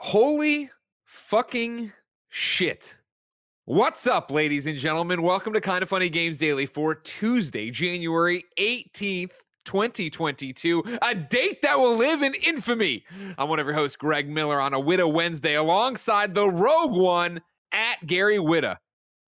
Holy fucking shit. What's up, ladies and gentlemen? Welcome to Kinda Funny Games Daily for Tuesday, January 18th, 2022, a date that will live in infamy. I'm one of your hosts, Greg Miller, on a Widow Wednesday alongside the Rogue One at Gary Whitta.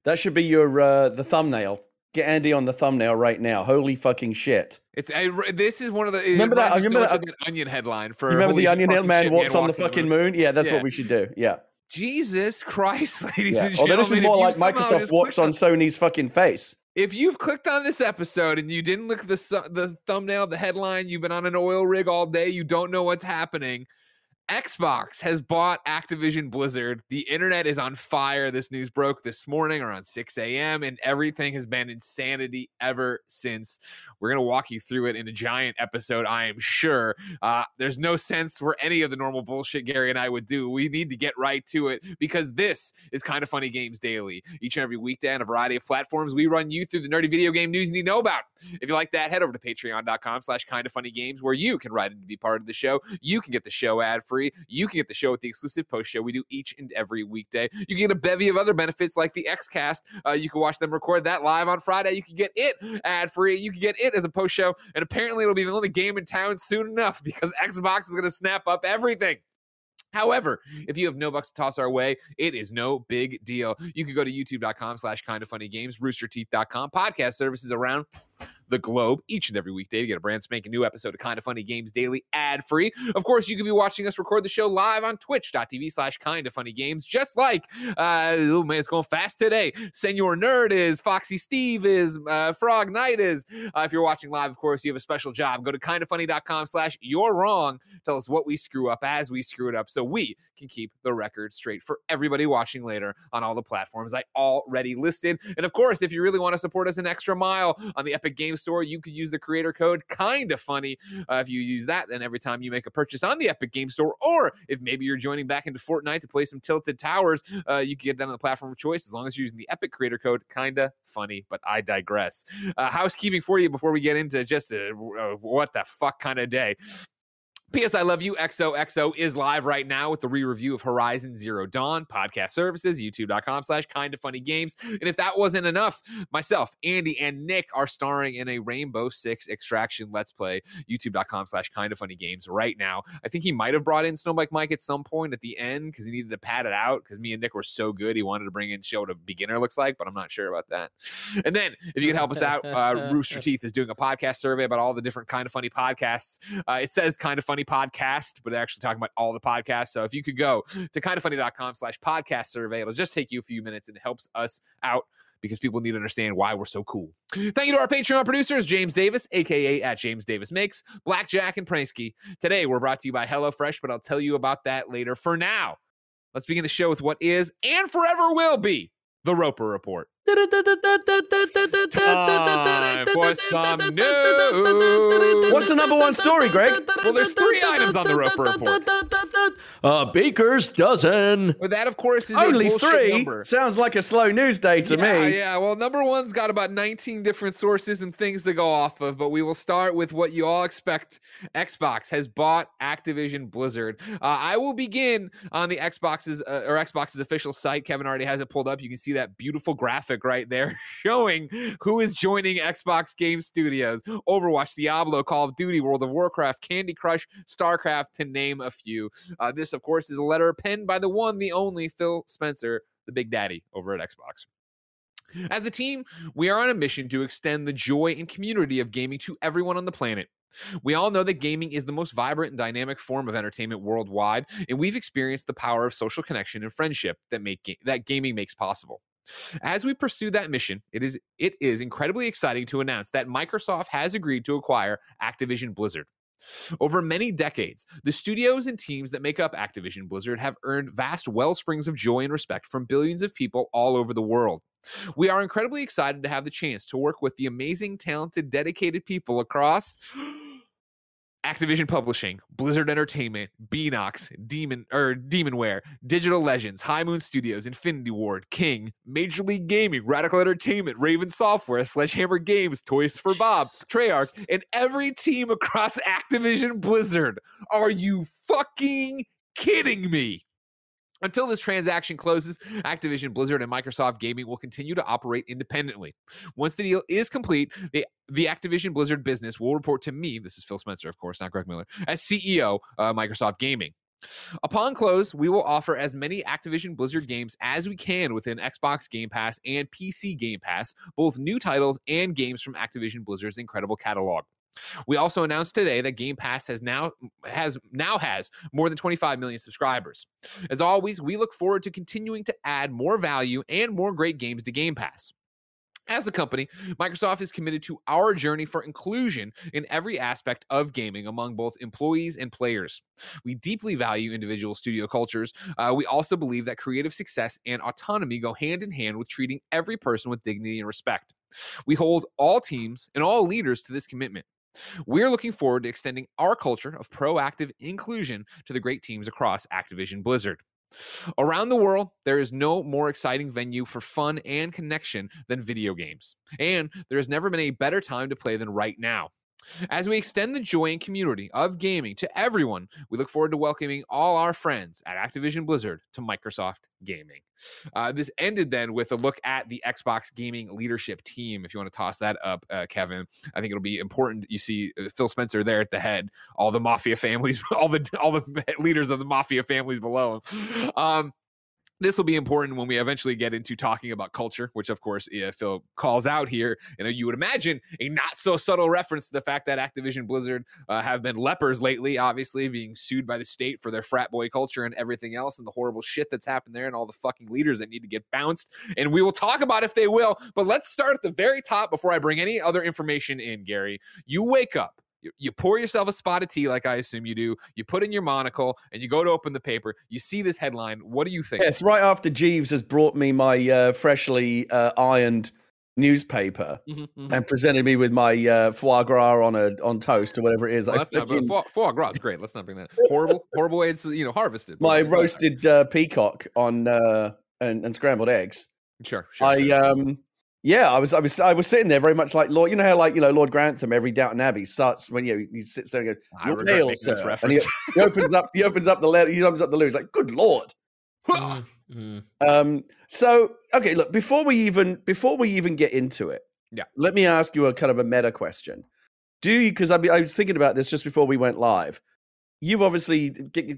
That should be your uh, the thumbnail. Get Andy on the thumbnail right now. Holy fucking shit! It's I, this is one of the Remember that- remember that, uh, that- onion headline for You remember the Onion Man shit, walks on the fucking moon? Yeah, that's Yeah. what we should do. Yeah. Jesus Christ, ladies yeah. and Although gentlemen. Although this is more like Microsoft walks clicked on Sony's fucking face. If you've clicked on this episode and you didn't look at the the thumbnail, the headline, you've been on an oil rig all day, you don't know what's happening. Xbox has bought Activision Blizzard. The internet is on fire. This news broke this morning around 6 a.m., and everything has been insanity ever since. We're going to walk you through it in a giant episode, I am sure. Uh, there's no sense for any of the normal bullshit Gary and I would do. We need to get right to it because this is Kinda Funny Games Daily. Each and every weekday on a variety of platforms, we run you through the nerdy video game news you need to know about. If you like that, head over to patreon.com slash kind of funny games where you can write in to be part of the show. You can get the show ad free. You can get the show with the exclusive post show we do each and every weekday. You can get a bevy of other benefits like the Xcast. Uh, you can watch them record that live on Friday. You can get it ad free. You can get it as a post show. And apparently, it'll be the only game in town soon enough because Xbox is going to snap up everything. However, if you have no bucks to toss our way, it is no big deal. You can go to youtube.com slash kind of funny games, roosterteeth.com, podcast services around the globe each and every weekday to get a brand spanking new episode of Kinda Funny Games Daily ad free. Of course, you can be watching us record the show live on twitch.tv slash kind of funny games, just like, uh, oh man, it's going fast today. Senor Nerd is, Foxy Steve is, uh, Frog Knight is. Uh, if you're watching live, of course, you have a special job. Go to kindafunny.com slash you're wrong. Tell us what we screw up as we screw it up so we can keep the record straight for everybody watching later on all the platforms I already listed. And of course, if you really want to support us an extra mile on the Epic Game Store, you could use the creator code kind of funny. Uh, if you use that, then every time you make a purchase on the Epic Game Store, or if maybe you're joining back into Fortnite to play some Tilted Towers, uh, you can get that on the platform of choice as long as you're using the Epic creator code kinda funny. But I digress. Uh, housekeeping for you before we get into just a, uh, what the fuck kind of day. P.S. I Love You XOXO is live right now with the re-review of Horizon Zero Dawn podcast services, youtube.com slash kind of funny games. And if that wasn't enough, myself, Andy, and Nick are starring in a Rainbow Six Extraction Let's Play, youtube.com slash kind of funny games right now. I think he might have brought in Snowbike Mike at some point at the end because he needed to pad it out because me and Nick were so good. He wanted to bring in show what a beginner looks like, but I'm not sure about that. And then if you can help us out, uh, Rooster Teeth is doing a podcast survey about all the different kind of funny podcasts. Uh, it says kind of funny podcast, but actually talking about all the podcasts. So if you could go to kindafunny.com slash podcast survey, it'll just take you a few minutes and it helps us out because people need to understand why we're so cool. Thank you to our Patreon producers, James Davis, aka at James Davis Makes, Blackjack, and Pranksy. Today we're brought to you by HelloFresh, but I'll tell you about that later. For now, let's begin the show with what is and forever will be the Roper Report. Time for some news. What's the number one story, Greg? Well, there's three items on the Roper Report. A baker's dozen. But that, of course, is Only a bullshit three. number. Sounds like a slow news day to yeah, me. yeah. Well, number one's got about 19 different sources and things to go off of, but we will start with what you all expect. Xbox has bought Activision Blizzard. Uh, I will begin on the Xbox's uh, or Xbox's official site. Kevin already has it pulled up. You can see that beautiful graphic right there showing who is joining Xbox Game Studios: Overwatch, Diablo, Call of Duty, World of Warcraft, Candy Crush, StarCraft, to name a few. Uh, this, of course, is a letter penned by the one, the only Phil Spencer, the Big Daddy over at Xbox. As a team, we are on a mission to extend the joy and community of gaming to everyone on the planet. We all know that gaming is the most vibrant and dynamic form of entertainment worldwide, and we've experienced the power of social connection and friendship that make that gaming makes possible. As we pursue that mission, it is it is incredibly exciting to announce that Microsoft has agreed to acquire Activision Blizzard. Over many decades, the studios and teams that make up Activision Blizzard have earned vast well springs of joy and respect from billions of people all over the world. We are incredibly excited to have the chance to work with the amazing, talented, dedicated people across Activision Publishing, Blizzard Entertainment, Beenox, Demon or Demonware, Digital Legends, High Moon Studios, Infinity Ward, King, Major League Gaming, Radical Entertainment, Raven Software, Sledgehammer Games, Toys for Bob, Treyarch, and every team across Activision Blizzard. Are you fucking kidding me? Until this transaction closes, Activision Blizzard and Microsoft Gaming will continue to operate independently. Once the deal is complete, the, the Activision Blizzard business will report to me, this is Phil Spencer, of course, not Greg Miller, as CEO of Microsoft Gaming. Upon close, we will offer as many Activision Blizzard games as we can within Xbox Game Pass and PC Game Pass, both new titles and games from Activision Blizzard's incredible catalog. We also announced today that Game Pass has now has now has more than 25 million subscribers. As always, we look forward to continuing to add more value and more great games to Game Pass. As a company, Microsoft is committed to our journey for inclusion in every aspect of gaming among both employees and players. We deeply value individual studio cultures. Uh, we also believe that creative success and autonomy go hand in hand with treating every person with dignity and respect. We hold all teams and all leaders to this commitment. We're looking forward to extending our culture of proactive inclusion to the great teams across Activision Blizzard. Around the world, there is no more exciting venue for fun and connection than video games. And there has never been a better time to play than right now. As we extend the joy and community of gaming to everyone, we look forward to welcoming all our friends at Activision Blizzard to Microsoft Gaming. Uh, this ended then with a look at the Xbox gaming leadership team. If you want to toss that up, uh, Kevin, I think it'll be important. You see uh, Phil Spencer there at the head, all the mafia families, all the all the leaders of the mafia families below. Um, this will be important when we eventually get into talking about culture, which of course Phil calls out here. And you would imagine a not so subtle reference to the fact that Activision Blizzard uh, have been lepers lately, obviously being sued by the state for their frat boy culture and everything else, and the horrible shit that's happened there, and all the fucking leaders that need to get bounced. And we will talk about if they will. But let's start at the very top before I bring any other information in, Gary. You wake up you, you pour yourself a spot of tea, like I assume you do. You put in your monocle and you go to open the paper. You see this headline. What do you think? Yes, right after Jeeves has brought me my uh, freshly uh, ironed newspaper Mhm, mhm. and presented me with my uh, foie gras on a on toast or whatever it is. Well, that's not, foie, foie gras is great. Let's not bring that horrible, horrible way it's you know harvested. my roasted uh, peacock on uh, and, and scrambled eggs. Sure, sure. I sure. um yeah, I was I was I was sitting there very much like Lord. You know how like you know Lord Grantham every Downton Abbey starts when you know, he sits there and goes, "Your regret mail, making this sir." And he, he opens up he opens up the letter. He opens up the letter. He's like, "Good Lord." Mm, mm. Um, so okay, look before we even before we even get into it, Yeah. let me ask you a kind of a meta question. Do you? Because I, be- I was thinking about this just before we went live. You've obviously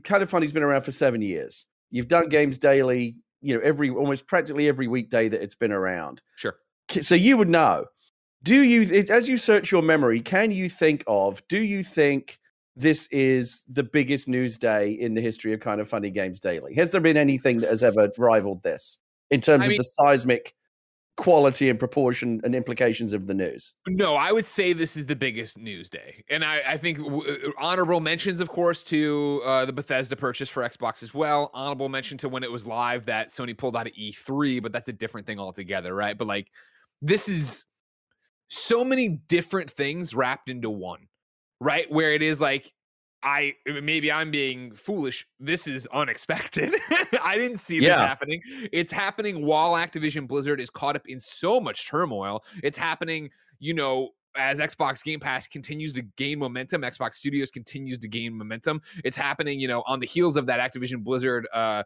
kind of funny's been around for seven years. You've done games daily, you know, every almost practically every weekday that it's been around. sure. So you would know. Do you, as you search your memory, can you think of? Do you think this is the biggest news day in the history of kind of funny games daily? Has there been anything that has ever rivaled this in terms I of mean- the seismic quality and proportion and implications of the news? No, I would say this is the biggest news day, and I, I think w- uh, honorable mentions, of course, to uh, the Bethesda purchase for Xbox as well. Honorable mention to when it was live that Sony pulled out of E3, but that's a different thing altogether, right? But like, this is so many different things wrapped into one, right? Where it is like. I maybe I'm being foolish. This is unexpected. I didn't see this Yeah. happening. It's happening while Activision Blizzard is caught up in so much turmoil. It's happening, you know, as Xbox Game Pass continues to gain momentum, Xbox Studios continues to gain momentum. It's happening, you know, on the heels of that Activision Blizzard uh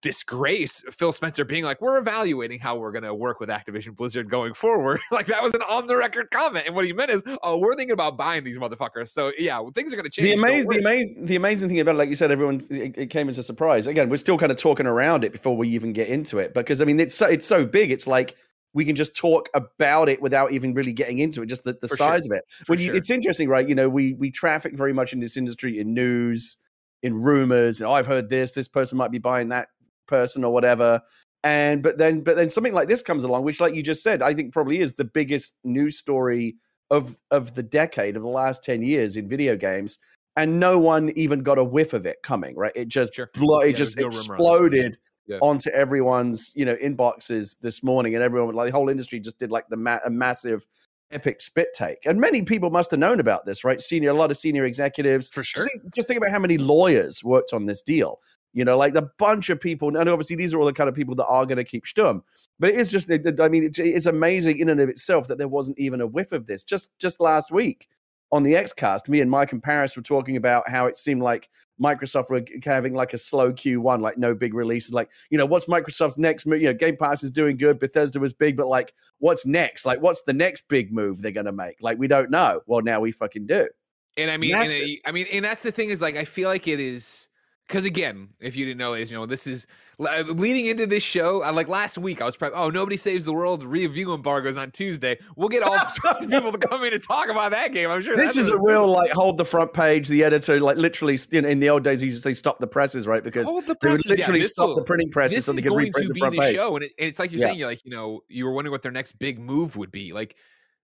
disgrace, Phil Spencer being like, "We're evaluating how we're going to work with Activision Blizzard going forward." like that was an on the record comment, and what he meant is, "Oh, we're thinking about buying these motherfuckers." So yeah, well, things are going to change. The amazing, the amazing, the amazing thing about it, like you said, everyone it, it came as a surprise. Again, we're still kind of talking around it before we even get into it because I mean, it's so, it's so big. It's like we can just talk about it without even really getting into it, just the, the For size sure. of it. When you, sure. it's interesting, right? You know, we we traffic very much in this industry in news, in rumors. And, oh, I've heard this. This person might be buying that person or whatever. And but then but then something like this comes along, which, like you just said, I think probably is the biggest news story of of the decade of the last ten years in video games. And no one even got a whiff of it coming, right? It just Sure. blo- it Yeah, just no rumor on this one. exploded Yeah. onto everyone's you know inboxes this morning, and everyone like the whole industry just did like the ma- a massive epic spit take. And many people must have known about this, right? Senior, a lot of senior executives. For Just sure. think, just think about how many lawyers worked on this deal. You know, like the bunch of people, and obviously these are all the kind of people that are going to keep Sturm. But it is just, I mean, it's amazing in and of itself that there wasn't even a whiff of this. Just just last week on the XCast, me and Mike and Paris were talking about how it seemed like Microsoft were having like a slow Q1, like no big releases. Like, you know, what's Microsoft's next move? You know, Game Pass is doing good. Bethesda was big, but like, what's next? Like, what's the next big move they're going to make? Like, we don't know. Well, now we fucking do. And I mean, and it- I mean, and that's the thing is like I feel like it is because again, if you didn't know, ladies, you know, this is uh, leading into this show. uh, Like last week, I was probably oh nobody saves the world review embargoes on Tuesday. We'll get all sorts of people to come in and talk about that game. I'm sure This is a real like hold the front page. The editor, like literally, you know, in the old days, he used to say stop the presses, right? Because the they would presses, yeah, literally stop will- the printing presses so they could going reprint to the be front the page. show, and, it, and it's like you're Yeah. saying, you're like, you know, you were wondering what their next big move would be. Like,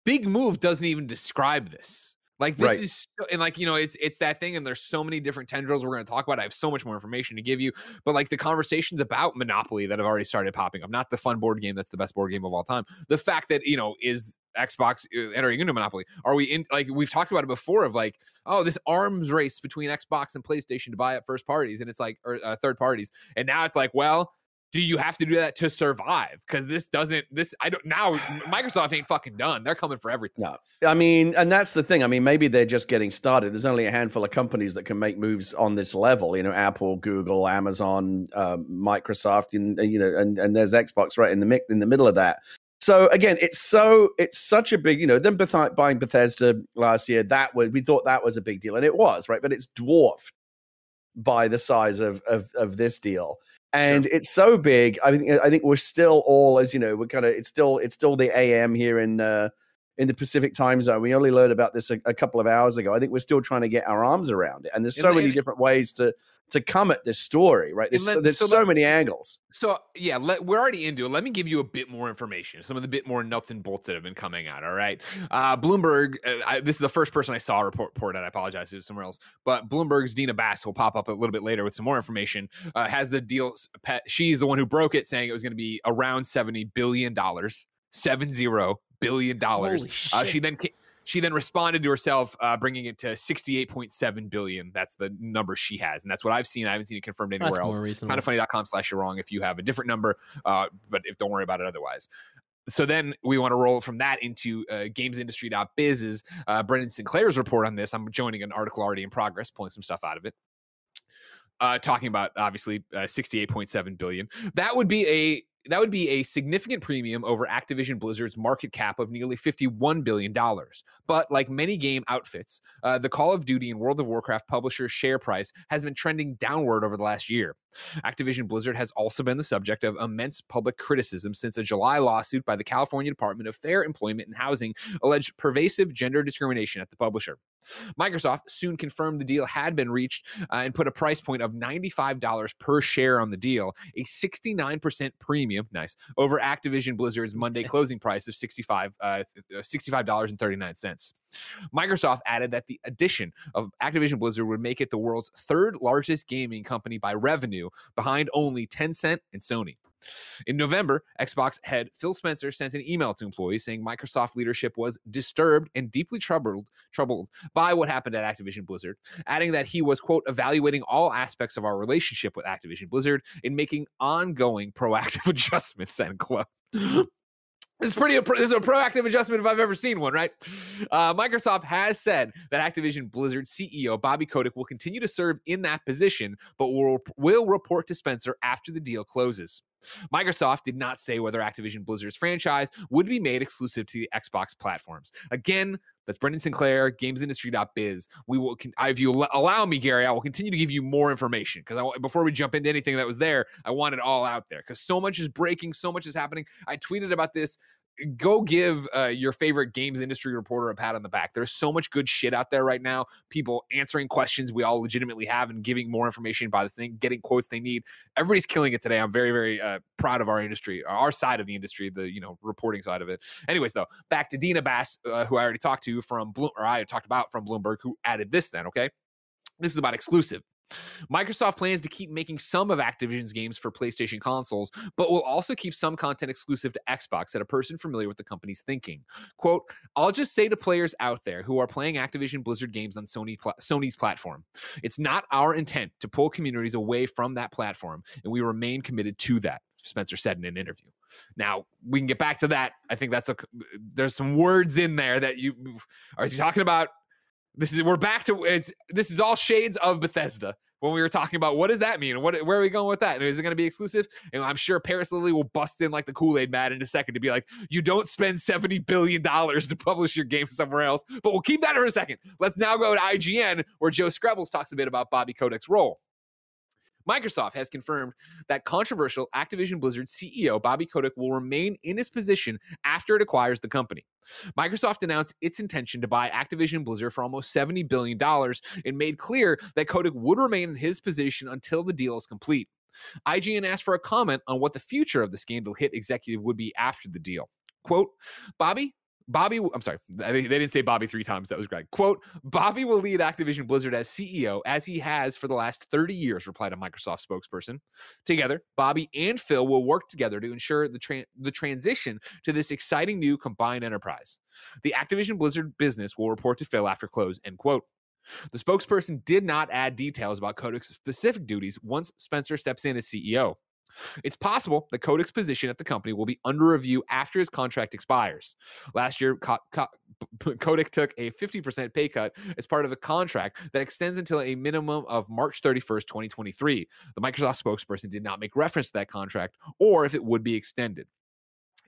big move doesn't even describe this. Like this Right. is, and like you know, it's it's that thing, and there's so many different tendrils we're going to talk about. I have so much more information to give you, but like the conversations about Monopoly that have already started popping up, not the fun board game that's the best board game of all time. The fact that you know is Xbox uh, entering into Monopoly. Are we in? Like we've talked about it before, of like, oh, this arms race between Xbox and PlayStation to buy up first parties, and it's like or uh, third parties, and now it's like, well, do you have to do that to survive? Because this doesn't. This I don't now. Microsoft ain't fucking done. They're coming for everything. No, I mean, and that's the thing. I mean, maybe they're just getting started. There's only a handful of companies that can make moves on this level. You know, Apple, Google, Amazon, uh, Microsoft, and uh, you know, and and there's Xbox right in the mic in the middle of that. So again, it's so it's such a big, you know, them buying Bethesda last year. That was we thought that was a big deal, and it was right, but it's dwarfed by the size of of, of this deal. And it's so big. I think I think we're still all, as you know, we're kind of it's still it's still the AM here in uh, in the Pacific time zone. We only learned about this a, a couple of hours ago. I think we're still trying to get our arms around it. And there's so many different ways to to come at this story, right? There's let- so, there's so so let- many angles. So yeah, let, we're already into it. Let me give you a bit more information. Some of the bit more nuts and bolts that have been coming out. All right, uh, Bloomberg. Uh, I, this is the first person I saw report, report it. I apologize, it was somewhere else. But Bloomberg's Dina Bass will pop up a little bit later with some more information. Uh, has the deal? Pet, she's the one who broke it, saying it was going to be around seventy billion dollars, seven zero billion dollars. Uh, she then ca- she then responded to herself, uh, bringing it to sixty-eight point seven billion. That's the number she has, and that's what I've seen. I haven't seen it confirmed anywhere That's else more reasonable. kindafunny.com slash you're wrong if you have a different number uh, but if don't worry about it otherwise so then we want to roll from that into uh, gamesindustry.biz's uh, brendan sinclair's report on this i'm joining an article already in progress pulling some stuff out of it uh, talking about obviously uh, 68.7 billion that would be a that would be a significant premium over Activision Blizzard's market cap of nearly $51 billion. But like many game outfits, uh, the Call of Duty and World of Warcraft publisher share price has been trending downward over the last year. Activision Blizzard has also been the subject of immense public criticism since a July lawsuit by the California Department of Fair Employment and Housing alleged pervasive gender discrimination at the publisher. Microsoft soon confirmed the deal had been reached uh, and put a price point of $95 per share on the deal, a 69% premium, nice, over Activision Blizzard's Monday closing price of 65 uh, $65.39. Microsoft added that the addition of Activision Blizzard would make it the world's third largest gaming company by revenue, behind only Tencent and Sony. In November, Xbox head Phil Spencer sent an email to employees saying Microsoft leadership was disturbed and deeply troubled troubled by what happened at Activision Blizzard, adding that he was quote evaluating all aspects of our relationship with Activision Blizzard and making ongoing proactive adjustments end quote. It's pretty. This is a proactive adjustment if I've ever seen one, right? Uh, Microsoft has said that Activision Blizzard CEO Bobby Kotick will continue to serve in that position, but will will report to Spencer after the deal closes. Microsoft did not say whether Activision Blizzard's franchise would be made exclusive to the Xbox platforms. Again, That's Brendan Sinclair, gamesindustry.biz. We will, uh, if you allow me, Gary, I will continue to give you more information because before we jump into anything that was there, I want it all out there because so much is breaking, so much is happening. I tweeted about this go give uh, your favorite games industry reporter a pat on the back. There's so much good shit out there right now. People answering questions we all legitimately have and giving more information about this thing, getting quotes they need. Everybody's killing it today. I'm very, very uh, proud of our industry, our side of the industry, the you know reporting side of it. Anyways, though, back to Dina Bass, uh, who I already talked to from Bloom, or I talked about from Bloomberg, who added this. Then, okay, this is about exclusive. Microsoft plans to keep making some of Activision's games for PlayStation consoles, but will also keep some content exclusive to Xbox that a person familiar with the company's thinking. Quote, I'll just say to players out there who are playing Activision Blizzard games on Sony Sony's platform, it's not our intent to pull communities away from that platform, and we remain committed to that. Spencer said in an interview. Now we can get back to that. I think that's a there's some words in there that you are you talking about this is we're back to it's this is all shades of Bethesda when we were talking about what does that mean? What where are we going with that? And is it going to be exclusive? And I'm sure paris Lilly will bust in like the Kool-Aid man in a second to be like, you don't spend 70 billion dollars to publish your game somewhere else. But we'll keep that for a second. Let's now go to IGN where Joe Skrebels talks a bit about Bobby Kotick's role. Microsoft has confirmed that controversial Activision Blizzard CEO Bobby Kotick will remain in his position after it acquires the company. Microsoft announced its intention to buy Activision Blizzard for almost $70 billion and made clear that Kotick would remain in his position until the deal is complete. IGN asked for a comment on what the future of the scandal hit executive would be after the deal. Quote, Bobby, Bobby, I'm sorry, they didn't say Bobby three times. That was Greg. Quote, Bobby will lead Activision Blizzard as CEO as he has for the last 30 years, replied a Microsoft spokesperson. Together, Bobby and Phil will work together to ensure the, tra- the transition to this exciting new combined enterprise. The Activision Blizzard business will report to Phil after close, end quote. The spokesperson did not add details about Kotick's specific duties once Spencer steps in as CEO. It's possible that Kotick's position at the company will be under review after his contract expires. Last year, Kodak took a 50% pay cut as part of a contract that extends until a minimum of March 31st, 2023. The Microsoft spokesperson did not make reference to that contract or if it would be extended.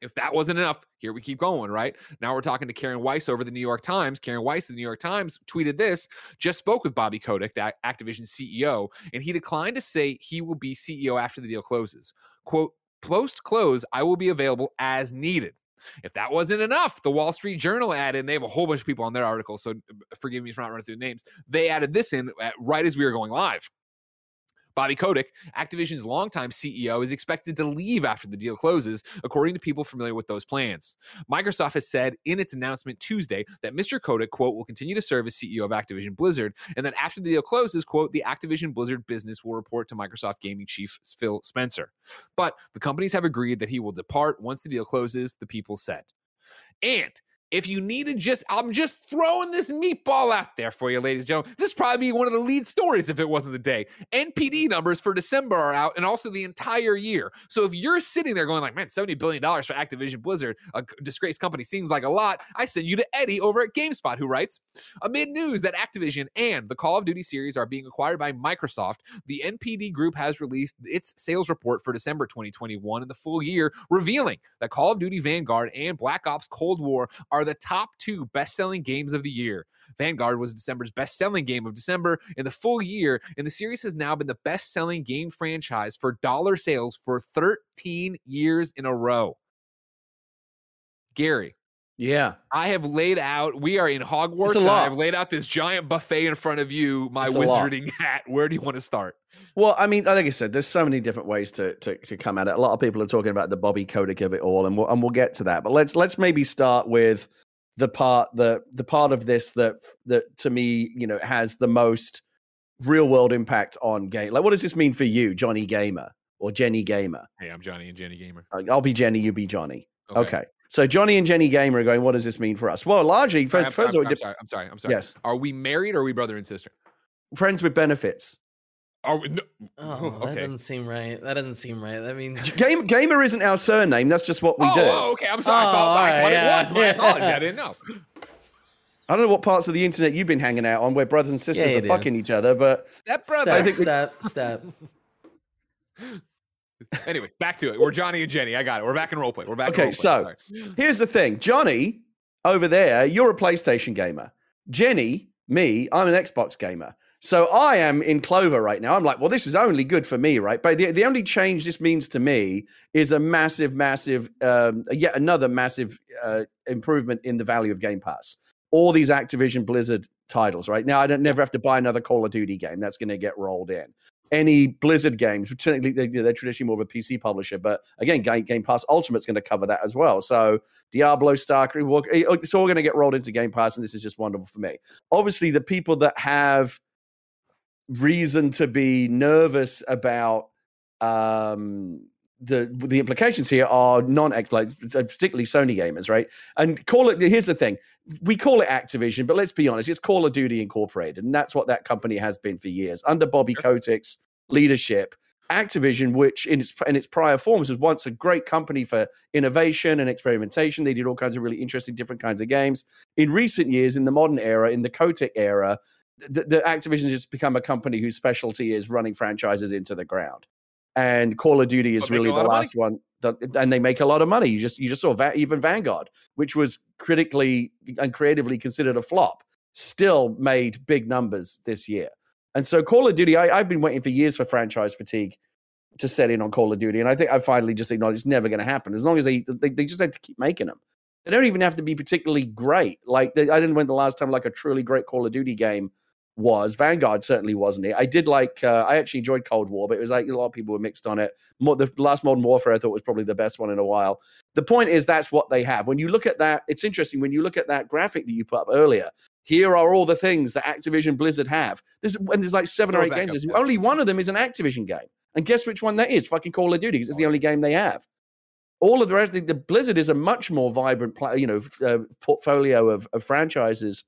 If that wasn't enough, here we keep going, right? Now we're talking to Karen Weise over the New York Times. Karen Weise of the New York Times tweeted this, just spoke with Bobby Kotick, the Activision CEO, and he declined to say he will be CEO after the deal closes. Quote, post close, I will be available as needed. If that wasn't enough, the Wall Street Journal added, and they have a whole bunch of people on their article, so uh, forgive me for not running through the names. They added this in uh, right as we were going live. Bobby Kotick, Activision's longtime CEO, is expected to leave after the deal closes, according to people familiar with those plans. Microsoft has said in its announcement Tuesday that Mr. Kotick, quote, will continue to serve as CEO of Activision Blizzard, and that after the deal closes, quote, the Activision Blizzard business will report to Microsoft gaming chief Phil Spencer. But the companies have agreed that he will depart once the deal closes, the people said. And if you needed just, I'm just throwing this meatball out there for you, ladies and gentlemen. This probably be one of the lead stories if it wasn't the day. NPD numbers for December are out and also the entire year. So if you're sitting there going like, man, $70 billion for Activision Blizzard, a disgraced company seems like a lot, I send you to Eddie over at GameSpot who writes, amid news that Activision and the Call of Duty series are being acquired by Microsoft, the NPD group has released its sales report for December 2021 and the full year, revealing that Call of Duty Vanguard and Black Ops Cold War are are the top two best selling games of the year. Vanguard was December's best selling game of December in the full year, and the series has now been the best selling game franchise for dollar sales for 13 years in a row. Gary, yeah. I have laid out, we are in Hogwarts. And I have laid out this giant buffet in front of you, my wizarding hat. Where do you want to start? Well, I mean, like I said, there's so many different ways to, to, to come at it. A lot of people are talking about the Bobby Kotick of it all, and we'll, and we'll get to that. But let's let's maybe start with the part the the part of this that that to me, you know, has the most real world impact on game. Like, what does this mean for you, Johnny Gamer or Jenny Gamer? Hey, I'm Johnny and Jenny Gamer. I'll be Jenny, you be Johnny. okay. okay. So Johnny and Jenny Gamer are going, what does this mean for us? Well, largely, first, I'm, first I'm, of all, I'm sorry, I'm sorry, I'm sorry. Yes. Are we married or are we brother and sister? Friends with benefits. Are we, no, oh, okay. that doesn't seem right. That doesn't seem right. That means Game, gamer isn't our surname. That's just what we oh, do. Oh, okay. I'm sorry. Oh, I thought, right, I thought yeah. it was. My yeah. apologies. I didn't know. I don't know what parts of the internet you've been hanging out on where brothers and sisters yeah, are do. fucking each other, but step brother. Step, I think step, we... step. Anyways, back to it. We're Johnny and Jenny. I got it. We're back in role play. We're back. Okay, so here's the thing, Johnny over there, you're a PlayStation gamer. Jenny, me, I'm an Xbox gamer. So I am in clover right now. I'm like, well, this is only good for me, right? But the, the only change this means to me is a massive, massive, um, yet another massive uh, improvement in the value of Game Pass. All these Activision Blizzard titles, right? Now I don't never have to buy another Call of Duty game. That's going to get rolled in. Any Blizzard games, technically they, are traditionally more of a PC publisher, but again, Game, game Pass Ultimate's going to cover that as well. So Diablo, StarCraft, it's all going to get rolled into Game Pass, and this is just wonderful for me. Obviously, the people that have reason to be nervous about um, the the implications here are non act like particularly Sony gamers, right? And call it. Here's the thing: we call it Activision, but let's be honest, it's Call of Duty Incorporated, and that's what that company has been for years under Bobby sure. Kotick's leadership. Activision, which in its in its prior forms was once a great company for innovation and experimentation. They did all kinds of really interesting, different kinds of games. In recent years, in the modern era, in the Kotick era, the, the Activision has just become a company whose specialty is running franchises into the ground. And Call of Duty is really the last one, that, and they make a lot of money. You just you just saw Va- even Vanguard, which was critically and creatively considered a flop, still made big numbers this year. And so Call of Duty, I, I've been waiting for years for franchise fatigue to set in on Call of Duty, and I think I finally just acknowledged it's never going to happen. As long as they, they, they just have to keep making them. They don't even have to be particularly great. Like they, I didn't win the last time like a truly great Call of Duty game was. Vanguard certainly wasn't it. I did like. Uh, I actually enjoyed Cold War, but it was like a lot of people were mixed on it. More, the last Modern Warfare I thought was probably the best one in a while. The point is that's what they have. When you look at that, it's interesting. When you look at that graphic that you put up earlier, here are all the things that Activision Blizzard have. There's and there's like seven or eight games. Only one of them is an Activision game. And guess which one that is? Fucking Call of Duty. Because it's the only game they have. All of the rest, the, the Blizzard is a much more vibrant, you know, uh, portfolio of, of franchises.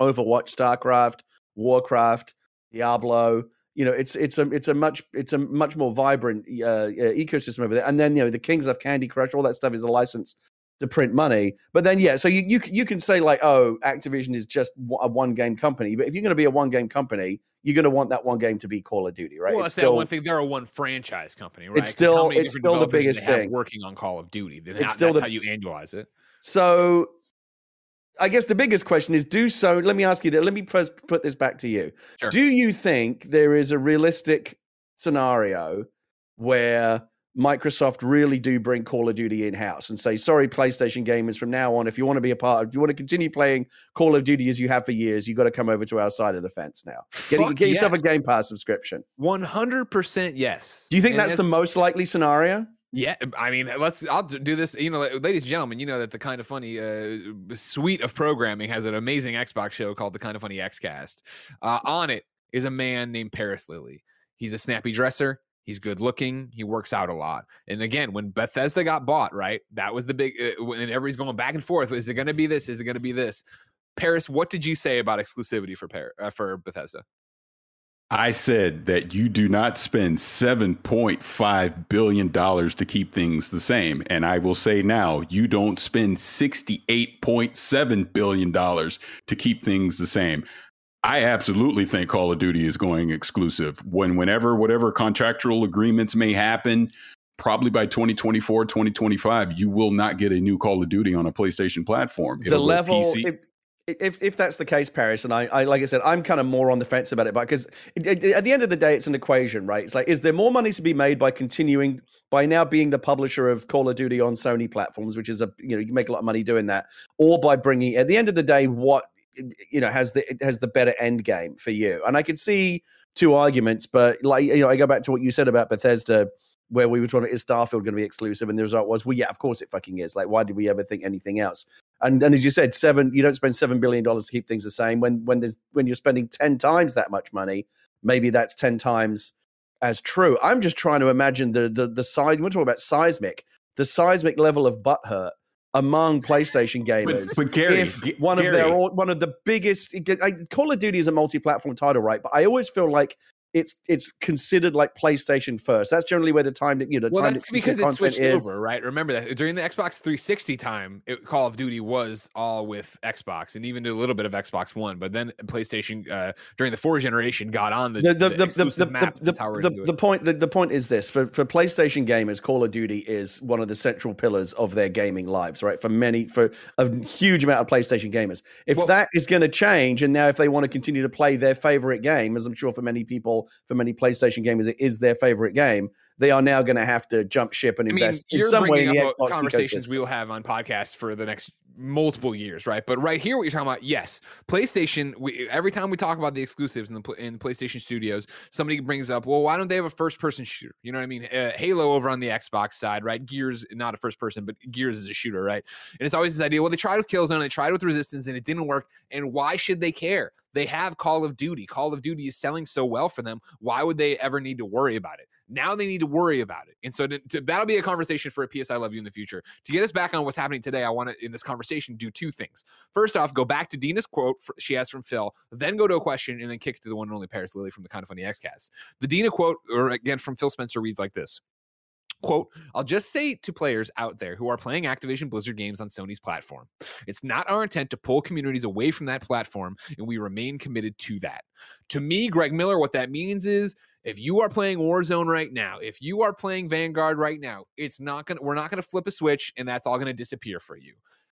Overwatch, StarCraft, Warcraft, Diablo. You know, it's it's a it's a much it's a much more vibrant uh, ecosystem over there. And then you know the Kings of Candy Crush, all that stuff is a license to print money. But then yeah, so you you you can say like, oh, Activision is just a one game company. But if you're going to be a one game company, you're going to want that one game to be Call of Duty, right? Well, it's still, that one thing. They're a one franchise company, right? It's still it's still the biggest thing working on Call of Duty. It's still that's the, how you annualize it. So I guess the biggest question is do so. Let me ask you that. Let me first put this back to you. Sure. Do you think there is a realistic scenario where Microsoft really do bring Call of Duty in house and say, sorry, PlayStation gamers, from now on, if you want to be a part of, if you want to continue playing Call of Duty as you have for years, you've got to come over to our side of the fence now. Get, get yourself a Game Pass subscription. 100% yes. Do you think and that's the most likely scenario? Yeah, I mean, let's. I'll do this. You know, ladies and gentlemen, you know that the kind of funny uh, suite of programming has an amazing Xbox show called the Kinda Funny XCast. Uh, on it is a man named Paris Lilly. He's a snappy dresser. He's good looking. He works out a lot. And again, when Bethesda got bought, right, that was the big. Uh, when everybody's going back and forth, is it going to be this? Is it going to be this? Paris, what did you say about exclusivity for uh, for Bethesda? I said that you do not spend $7.5 billion to keep things the same. And I will say now, you don't spend $68.7 billion to keep things the same. I absolutely think Call of Duty is going exclusive. When whenever whatever contractual agreements may happen, probably by 2024, 2025, you will not get a new Call of Duty on a PlayStation platform. It'll the level, it, if if that's the case, Paris, and I, I like I said, I'm kind of more on the fence about it, but because at the end of the day, it's an equation, right? It's like, is there more money to be made by continuing by now being the publisher of Call of Duty on Sony platforms, which is a you know you make a lot of money doing that, or by bringing at the end of the day, what you know has the has the better end game for you? And I could see two arguments, but like you know, I go back to what you said about Bethesda where we were talking, is Starfield going to be exclusive? And the result was, well, yeah, of course it fucking is. Like, why did we ever think anything else? And and as you said, seven you don't spend seven billion dollars to keep things the same. When when there's when you're spending ten times that much money, maybe that's ten times as true. I'm just trying to imagine the the the size. We're talking about seismic, the seismic level of butthurt among PlayStation gamers. but, but Gary, if one Gary. of their one of the biggest Call of Duty is a multi-platform title, right? But I always feel like it's it's considered like PlayStation first. That's generally where the time that you know the well, time that's that because it switched is. over, right? Remember that during the Xbox 360 time, it, Call of Duty was all with Xbox, and even a little bit of Xbox One. But then PlayStation uh, during the four generation got on the the the the, the the, exclusive the, map. the, That's how we're the, the point the, the point is this for for PlayStation gamers Call of Duty is one of the central pillars of their gaming lives right for many for a huge amount of PlayStation gamers if Well- that is going to change and now if they want to continue to play their favorite game as I'm sure for many people for many PlayStation gamers it is their favorite game they are now going to have to jump ship and I mean, invest in some way in the Xbox conversations ecosystem. we will have on podcast for the next multiple years, right? But right here, what you're talking about, yes, PlayStation. We, every time we talk about the exclusives in the in PlayStation Studios, somebody brings up, well, why don't they have a first person shooter? You know what I mean? Uh, Halo over on the Xbox side, right? Gears, not a first person, but Gears is a shooter, right? And it's always this idea. Well, they tried with Killzone, they tried with Resistance, and it didn't work. And why should they care? They have Call of Duty. Call of Duty is selling so well for them. Why would they ever need to worry about it? Now they need to worry about it. And so to, to- that'll be a conversation for a PS I Love You in the future. To get us back on what's happening today, I want to, in this conversation, do two things. First off, go back to Dina's quote for, she has from Phil, then go to a question, and then kick to the one and only Paris Lilly from the Kinda Funny Xcast. The Dina quote, or again from Phil Spencer, reads like this. Quote, I'll just say to players out there who are playing Activision Blizzard games on Sony's platform, it's not our intent to pull communities away from that platform, and we remain committed to that. To me, Greg Miller, what that means is if you are playing Warzone right now, if you are playing Vanguard right now, it's not gonna we're not gonna flip a switch and that's all gonna disappear for you.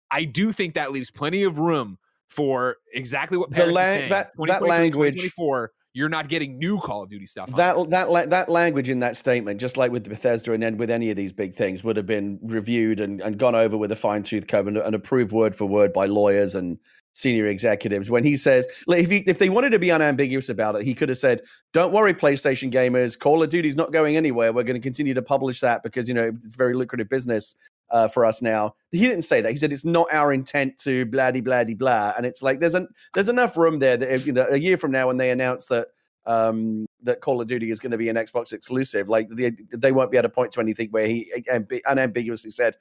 I do think that leaves plenty of room for exactly what Paris la- is saying. that- that language- 2024, you're not getting new Call of Duty stuff. that that la- that language in that statement, just like with Bethesda and then with any of these big things, would have been reviewed and, and gone over with a fine tooth comb and, and approved word for word by lawyers and senior executives. When he says, like, if he, if they wanted to be unambiguous about it, he could have said, "Don't worry, PlayStation gamers, Call of Duty's not going anywhere. We're going to continue to publish that because you know it's very lucrative business." Uh, for us now, he didn't say that. He said it's not our intent to blah de blah blah, and it's like there's an there's enough room there that if, you know a year from now when they announce that um, that Call of Duty is going to be an Xbox exclusive. Like they, they won't be able to point to anything where he ambi- unambiguously said,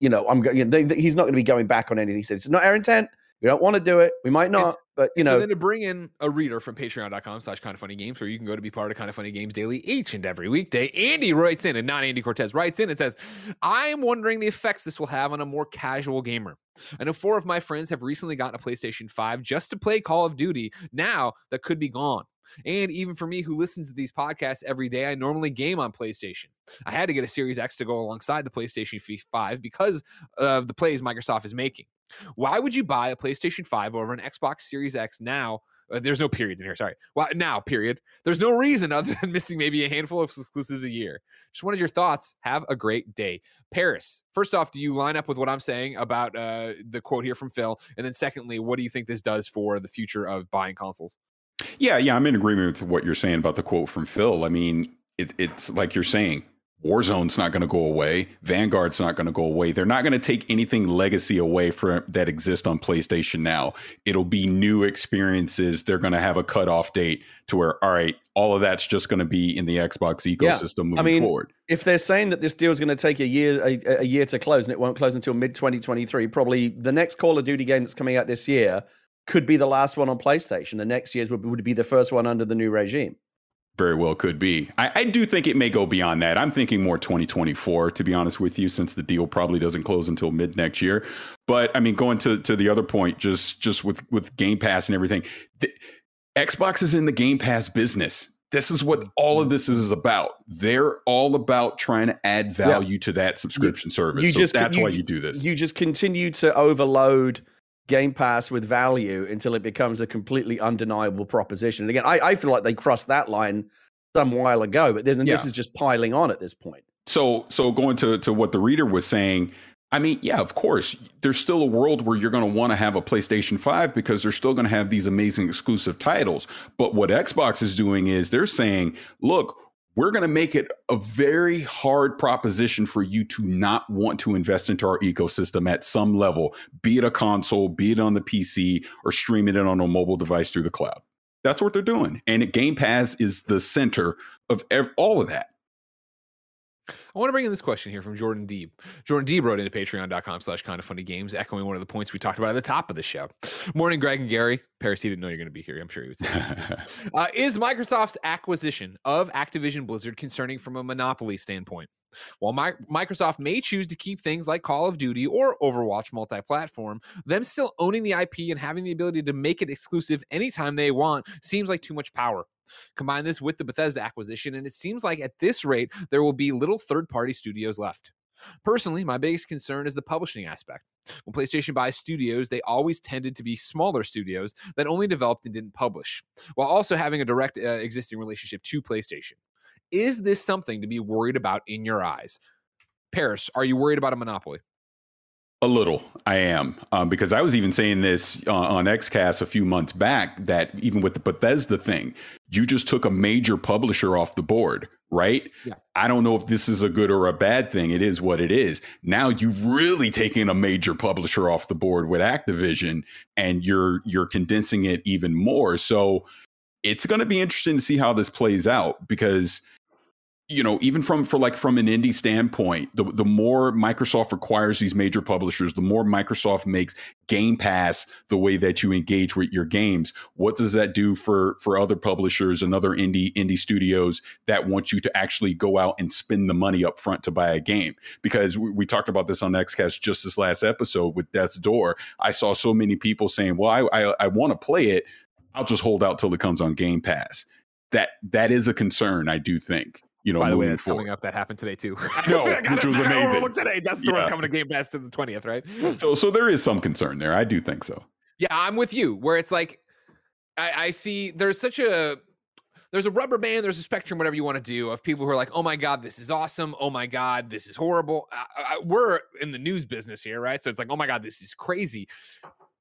you know, I'm going. You know, he's not going to be going back on anything. He said it's not our intent. We don't want to do it. We might not, It's- but you know. so then to bring in a reader from patreon.com slash kind of funny games where you can go to be part of kind of funny games daily each and every weekday andy writes in and not andy cortez writes in and says i am wondering the effects this will have on a more casual gamer i know four of my friends have recently gotten a playstation 5 just to play call of duty now that could be gone and even for me who listens to these podcasts every day i normally game on playstation i had to get a series x to go alongside the playstation 5 because of the plays microsoft is making why would you buy a PlayStation 5 over an Xbox Series X now? Uh, there's no periods in here. Sorry. Well, now, period. There's no reason other than missing maybe a handful of exclusives a year. Just wanted your thoughts. Have a great day. Paris, first off, do you line up with what I'm saying about uh, the quote here from Phil? And then, secondly, what do you think this does for the future of buying consoles? Yeah, yeah, I'm in agreement with what you're saying about the quote from Phil. I mean, it, it's like you're saying, Warzone's not going to go away. Vanguard's not going to go away. They're not going to take anything legacy away from that exists on PlayStation now. It'll be new experiences. They're going to have a cutoff date to where, all right, all of that's just going to be in the Xbox ecosystem moving mean, forward. if they're saying that this deal is going to take a year a, a year to close and it won't close until mid 2023, probably the next Call of Duty game that's coming out this year could be the last one on PlayStation. The next year's would, would be the first one under the new regime. Very well could be. I, I do think it may go beyond that. I'm thinking more 2024, to be honest with you, since the deal probably doesn't close until mid next year. But I mean, going to, to the other point, just just with with Game Pass and everything, the, Xbox is in the Game Pass business. This is what all of this is about. They're all about trying to add value to that subscription service. you so just- that's you why you do this. You just continue to overload Game Pass with value until it becomes a completely undeniable proposition. And again, I, I feel like they crossed that line some while ago, but then this is just piling on at this point. So so going to to what the reader was saying, I mean, yeah, of course, there's still a world where you're going to want to have a PlayStation 5 because they're still going to have these amazing exclusive titles. But what Xbox is doing is they're saying, look, we're going to make it a very hard proposition for you to not want to invest into our ecosystem at some level, be it a console, be it on the PC, or streaming it on a mobile device through the cloud. That's what they're doing. And Game Pass is the center of ev- all of that. I want to bring in this question here from Jordan Deeb. Jordan Deeb wrote into patreon.com slash kind of funny games, echoing one of the points we talked about at the top of the show. Morning, Greg and Gary. Paris, he didn't know you're going to be here. I'm sure he would say. uh, is Microsoft's acquisition of Activision Blizzard concerning from a monopoly standpoint? While My- Microsoft may choose to keep things like Call of Duty or Overwatch multi platform, them still owning the IP and having the ability to make it exclusive anytime they want seems like too much power. Combine this with the Bethesda acquisition, and it seems like at this rate, there will be little third party studios left. Personally, my biggest concern is the publishing aspect. When PlayStation buys studios, they always tended to be smaller studios that only developed and didn't publish, while also having a direct uh, existing relationship to PlayStation. Is this something to be worried about in your eyes? Paris, are you worried about a monopoly? A little, I am, um, because I was even saying this uh, on XCast a few months back that even with the Bethesda thing, you just took a major publisher off the board, right? Yeah. I don't know if this is a good or a bad thing. It is what it is. Now you've really taken a major publisher off the board with Activision, and you're you're condensing it even more. So it's going to be interesting to see how this plays out because you know even from for like from an indie standpoint the, the more microsoft requires these major publishers the more microsoft makes game pass the way that you engage with your games. What does that do for for other publishers and other indie indie studios that want you to actually go out and spend the money up front to buy a game? Because we, we talked about this on xcast just this last episode with death's door. I saw so many people saying well i i, I want to play it. I'll just hold out till it comes on game pass. That that is a concern i do think you know, By the way, that's forward. coming up. That happened today too. I know, I got which was amazing. today. That's the Yeah. coming to Game Pass to the twentieth, right? So, so there is some concern there. I do think so. Yeah, I'm with you. Where it's like, I, I see there's such a there's a rubber band, there's a spectrum, whatever you want to do, of people who are like, oh my god, this is awesome. Oh my god, this is horrible. I, I, we're in the news business here, right? So it's like, oh my god, this is crazy.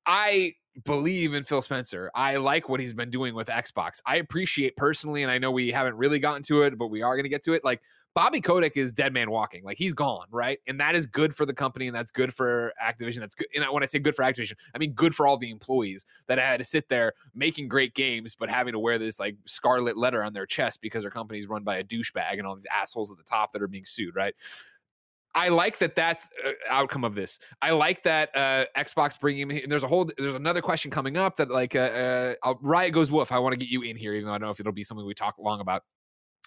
I believe in Phil Spencer. I like what he's been doing with Xbox. I appreciate personally, and I know we haven't really gotten to it, but we are going to get to it. Like Bobby Kotick is dead man walking. Like he's gone, right? And that is good for the company, and that's good for Activision. That's good. And when I say good for Activision, I mean good for all the employees that had to sit there making great games, but having to wear this like scarlet letter on their chest because their company's run by a douchebag and all these assholes at the top that are being sued, right? I like that that's uh, outcome of this. I like that uh, Xbox bringing him. And there's a whole. There's another question coming up that like uh, uh, Riot goes woof. I want to get you in here, even though I don't know if it'll be something we talk long about.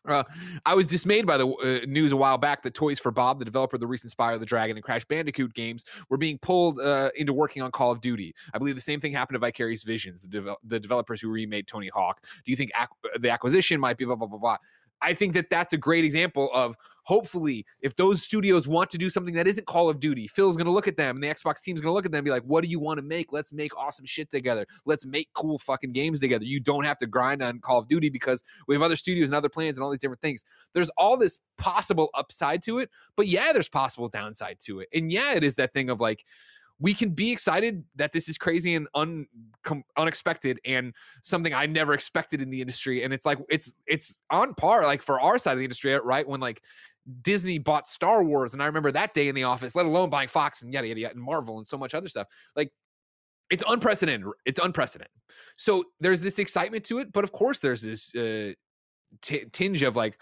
Uh, I was dismayed by the uh, news a while back that Toys for Bob, the developer of the recent Spyro the Dragon and Crash Bandicoot games, were being pulled uh, into working on Call of Duty. I believe the same thing happened to Vicarious Visions, the, devel- the developers who remade Tony Hawk. Do you think ac- the acquisition might be blah blah blah blah? I think that that's a great example of hopefully if those studios want to do something that isn't Call of Duty, Phil's going to look at them and the Xbox team's going to look at them and be like, "What do you want to make? Let's make awesome shit together. Let's make cool fucking games together. You don't have to grind on Call of Duty because we have other studios and other plans and all these different things. There's all this possible upside to it, but yeah, there's possible downside to it. And yeah, it is that thing of like we can be excited that this is crazy and un, com, unexpected and something I never expected in the industry. And it's like it's it's on par, like for our side of the industry, right? When like Disney bought Star Wars, and I remember that day in the office, let alone buying Fox and yada yada yada and Marvel and so much other stuff. Like it's unprecedented. It's unprecedented. So there's this excitement to it, but of course there's this uh, t- tinge of like,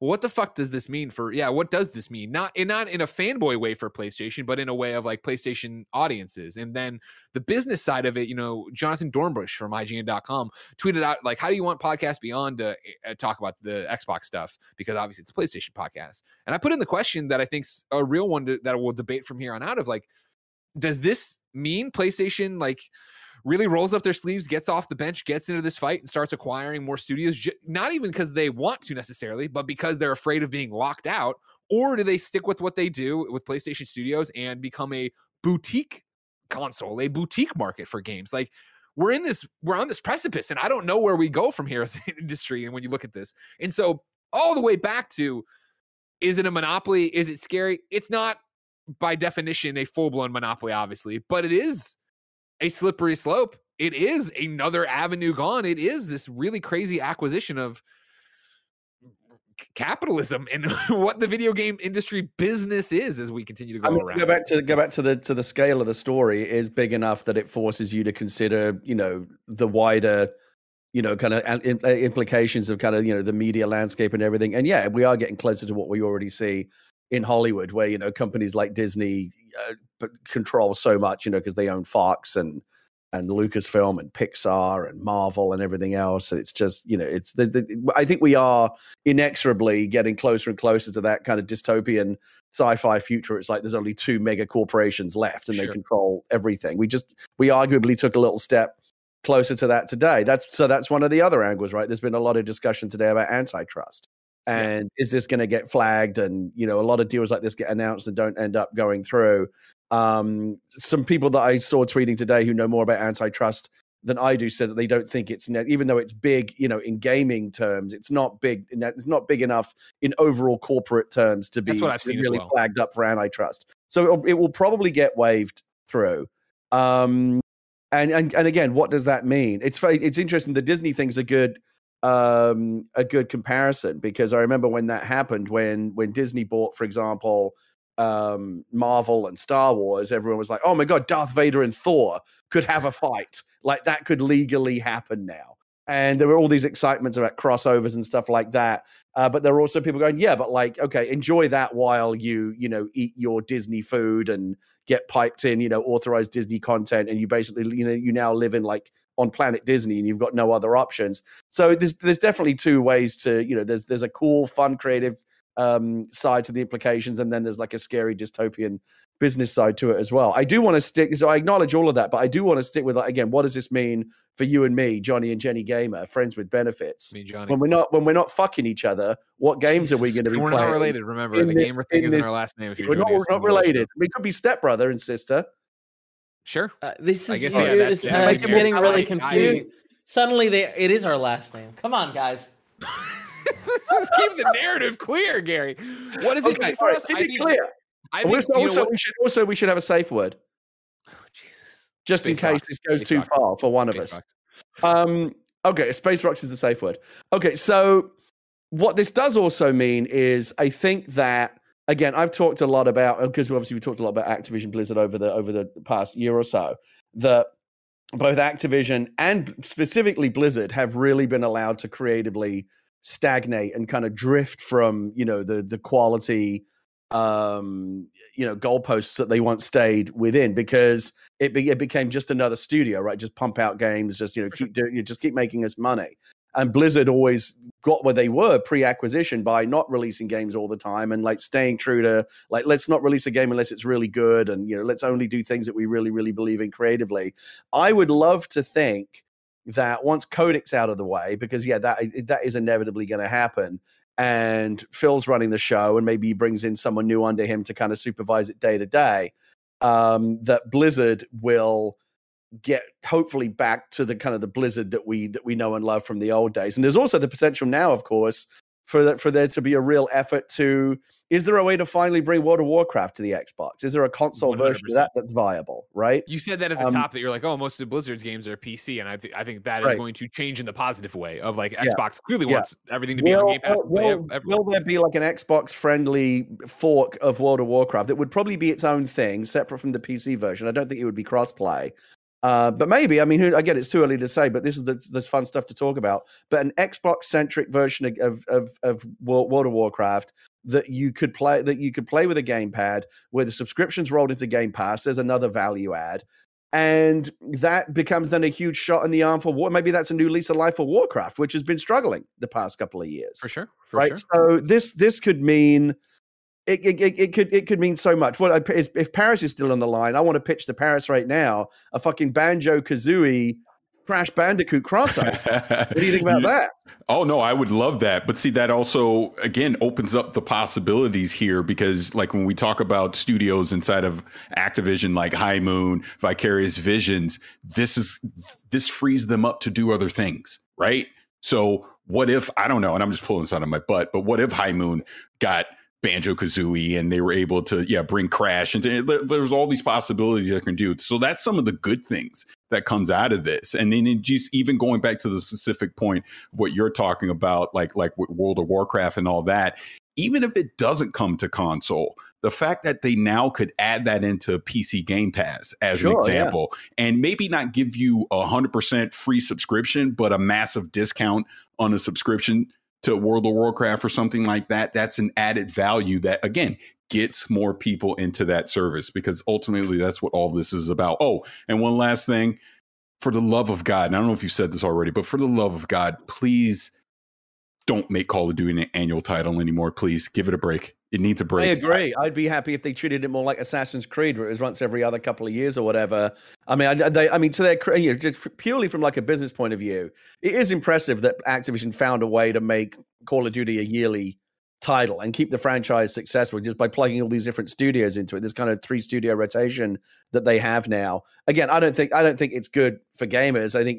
what the fuck does this mean for? Yeah, what does this mean? Not in not in a fanboy way for PlayStation, but in a way of like PlayStation audiences. And then the business side of it, you know, Jonathan Dornbush from IGN.com tweeted out like, how do you want Podcast Beyond to uh, talk about the Xbox stuff? Because obviously it's a PlayStation podcast. And I put in the question that I think's a real one to, that we'll debate from here on out of like, does this mean PlayStation like really rolls up their sleeves, gets off the bench, gets into this fight, and starts acquiring more studios? Not even because they want to necessarily, but because they're afraid of being locked out. Or do they stick with what they do with PlayStation Studios and become a boutique console, a boutique market for games? Like we're in this, we're on this precipice, and I don't know where we go from here as an industry. And when you look at this, and so all the way back to is it a monopoly? Is it scary? It's not by definition a full blown monopoly, obviously, but it is a slippery slope. It is another avenue gone. It is this really crazy acquisition of capitalism and what the video game industry business is as we continue to go I mean, to around. go back to go back to the to the scale of the story is big enough that it forces you to consider, you know, the wider, you know, kind of uh, implications of kind of you know the media landscape and everything. And yeah, we are getting closer to what we already see in Hollywood, where you know companies like Disney uh, control so much, you know, because they own Fox and and Lucasfilm and Pixar and Marvel and everything else. It's just you know, it's the, the, I think we are inexorably getting closer and closer to that kind of dystopian sci-fi future. It's like there's only two mega corporations left and Sure. they control everything. We just we arguably took a little step closer to that today. That's so that's one of the other angles, right? There's been a lot of discussion today about antitrust. And is this going to get flagged? And you know, a lot of deals like this get announced and don't end up going through. Um, some people that I saw tweeting today who know more about antitrust than I do said that they don't think it's net, even though it's big, you know, in gaming terms, it's not big. It's not big enough in overall corporate terms to be That's what I've seen really well. flagged up for antitrust. So it'll, it will probably get waved through. Um, and and and again, what does that mean? It's it's interesting. The Disney thing's a good um a good comparison because I remember when that happened when when Disney bought, for example, um Marvel and Star Wars, everyone was like, "Oh my god, Darth Vader and Thor could have a fight. Like that could legally happen now." And there were all these excitements about crossovers and stuff like that. Uh, but there were also people going, "Yeah, but like, okay, enjoy that while you, you know, eat your Disney food and get piped in, you know, authorized Disney content, and you basically, you know, you now live in like on Planet Disney, and you've got no other options. So there's there's definitely two ways to, you know, there's there's a cool, fun, creative um, side to the implications, and then there's like a scary dystopian business side to it as well. I do want to stick. So I acknowledge all of that, but I do want to stick with like again, what does this mean for you and me, Johnny and Jenny Gamer, friends with benefits? Me, Johnny. When we're not when we're not fucking each other, what games are we going to be we're playing? not related. Remember, in the this- gamer thing isn't our last name. If you're We're not, we're not the middle of the related. We could be stepbrother and sister. Show. Sure. Uh, this I is guess, yeah, that's- this- yeah, like, it's yeah, getting I- really I- confusing. Suddenly, they it is our last name. Come on, guys. Let's keep the narrative clear, Gary. What is it Okay, for all right, us? keep I it think, clear. I Also, think, you know also we should also we should have a safe word Oh, Jesus. just in case rocks. this goes Space too rocks. far for one of us. rocks. Um, okay, space rocks is the safe word. Okay, so what this does also mean is I think that again I've talked a lot about because obviously we talked a lot about Activision Blizzard over the over the past year or so that both Activision and specifically Blizzard have really been allowed to creatively stagnate and kind of drift from you know the the quality um you know goalposts that they once stayed within because it, be, it became just another studio right? Just pump out games just you know keep doing you just keep making us money and blizzard always got where they were pre-acquisition by not releasing games all the time and like staying true to like let's not release a game unless it's really good and you know let's only do things that we really really believe in creatively. I would love to think that once Kotick's out of the way because yeah that that is inevitably going to happen and phil's running the show and maybe he brings in someone new under him to kind of supervise it day to day um, that blizzard will get hopefully back to the kind of the blizzard that we that we know and love from the old days and there's also the potential now of course for that for there to be a real effort to is there a way to finally bring world of warcraft to the xbox is there a console version of that that's viable right You said that at the Um, top that you're like, oh, most of Blizzard's games are PC, and I, th- I think that is Right. going to change in the positive way of like Yeah. Xbox clearly Yeah. wants everything to be on will, Game Pass. will, will, will there be like an Xbox friendly fork of World of Warcraft that would probably be its own thing, separate from the PC version? I don't think it would be crossplay. Uh, but maybe, I mean, again, it's too early to say, but this is the, this fun stuff to talk about. But an Xbox centric version of, of, of, World of Warcraft that you could play that you could play with a gamepad where the subscriptions rolled into Game Pass. There's another value add. And that becomes then a huge shot in the arm for war. Maybe that's a new lease of life for Warcraft, which has been struggling the past couple of years for sure. For right? sure. So this this could mean it, it, it, could it could mean so much. What if Paris is still on the line, I want to pitch to Paris right now a fucking Banjo Kazooie Crash Bandicoot crossover. what do you think about that? Oh no, I would love that. But see, that also again opens up the possibilities here because, like, when we talk about studios inside of Activision, like High Moon, Vicarious Visions, this is this frees them up to do other things, right? So, what if I don't know, and I'm just pulling this out of my butt, but what if High Moon got Banjo Kazooie and they were able to, yeah, bring Crash into There's all these possibilities they can do. So that's some of the good things that comes out of this. And then just even going back to the specific point, what you're talking about, like like with World of Warcraft and all that. Even if it doesn't come to console, the fact that they now could add that into PC Game Pass as Sure, an yeah. example, and maybe not give you a hundred percent free subscription, but a massive discount on a subscription to World of Warcraft or something like that, that's an added value that again gets more people into that service because ultimately that's what all this is about. Oh, and one last thing, for the love of God, and I don't know if you said this already, but for the love of God, please don't make Call of Duty an annual title anymore. Please give it a break. It needs a break. I agree. I'd be happy if they treated it more like Assassin's Creed, where it was once every other couple of years or whatever. I mean, I, they, I mean, to their you know, just purely from like a business point of view, it is impressive that Activision found a way to make Call of Duty a yearly title and keep the franchise successful just by plugging all these different studios into it. This kind of three studio rotation that they have now. Again, I don't think I don't think it's good for gamers. I think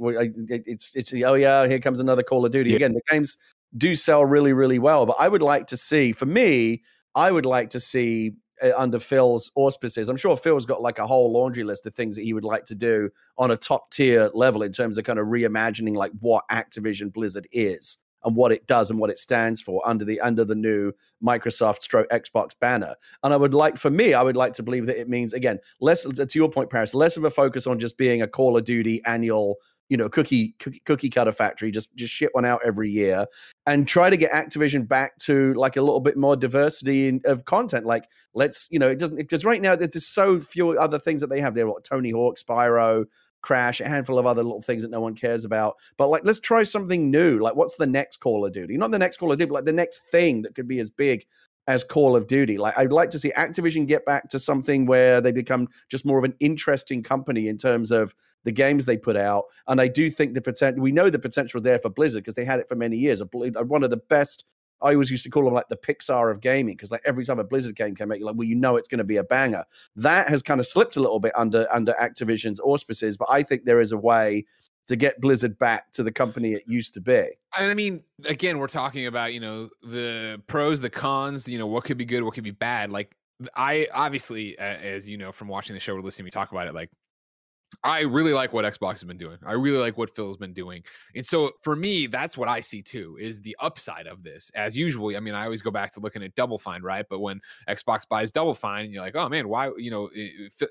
it's it's oh yeah, here comes another Call of Duty. Yeah. Again, the games do sell really really well, but I would like to see for me I would like to see uh, under Phil's auspices. I'm sure Phil's got like a whole laundry list of things that he would like to do on a top tier level in terms of kind of reimagining like what Activision Blizzard is and what it does and what it stands for under the under the new Microsoft stroke Xbox banner. And I would like for me, I would like to believe that it means again, less to your point, Paris, less of a focus on just being a Call of Duty annual you know cookie, cookie cookie cutter factory just just ship one out every year and try to get activision back to like a little bit more diversity in, of content. Like let's you know it doesn't because right now there's so few other things that they have. There like tony hawk spyro crash a handful of other little things that no one cares about. But like let's try something new. Like what's the next call of duty? Not the next call of duty but like the next thing that could be as big as Call of Duty. Like I'd like to see Activision get back to something where they become just more of an interesting company in terms of the games they put out. And I do think the potential, we know the potential there for Blizzard because they had it for many years. Uh, one of the best, I always used to call them like the Pixar of gaming because like every time a Blizzard game came out, you're like, well, you know it's going to be a banger. That has kind of slipped a little bit under under Activision's auspices, but I think there is a way to get Blizzard back to the company it used to be. And I mean, again, we're talking about, you know, the pros, the cons, you know, what could be good, what could be bad. Like, I obviously, as you know from watching the show or listening to me talk about it, like, I really like what Xbox has been doing. I really like what Phil's been doing. And so for me, that's what I see too is the upside of this. As usually, I mean, I always go back to looking at Double Fine, right? But when Xbox buys Double Fine, and you're like, oh man, why, you know,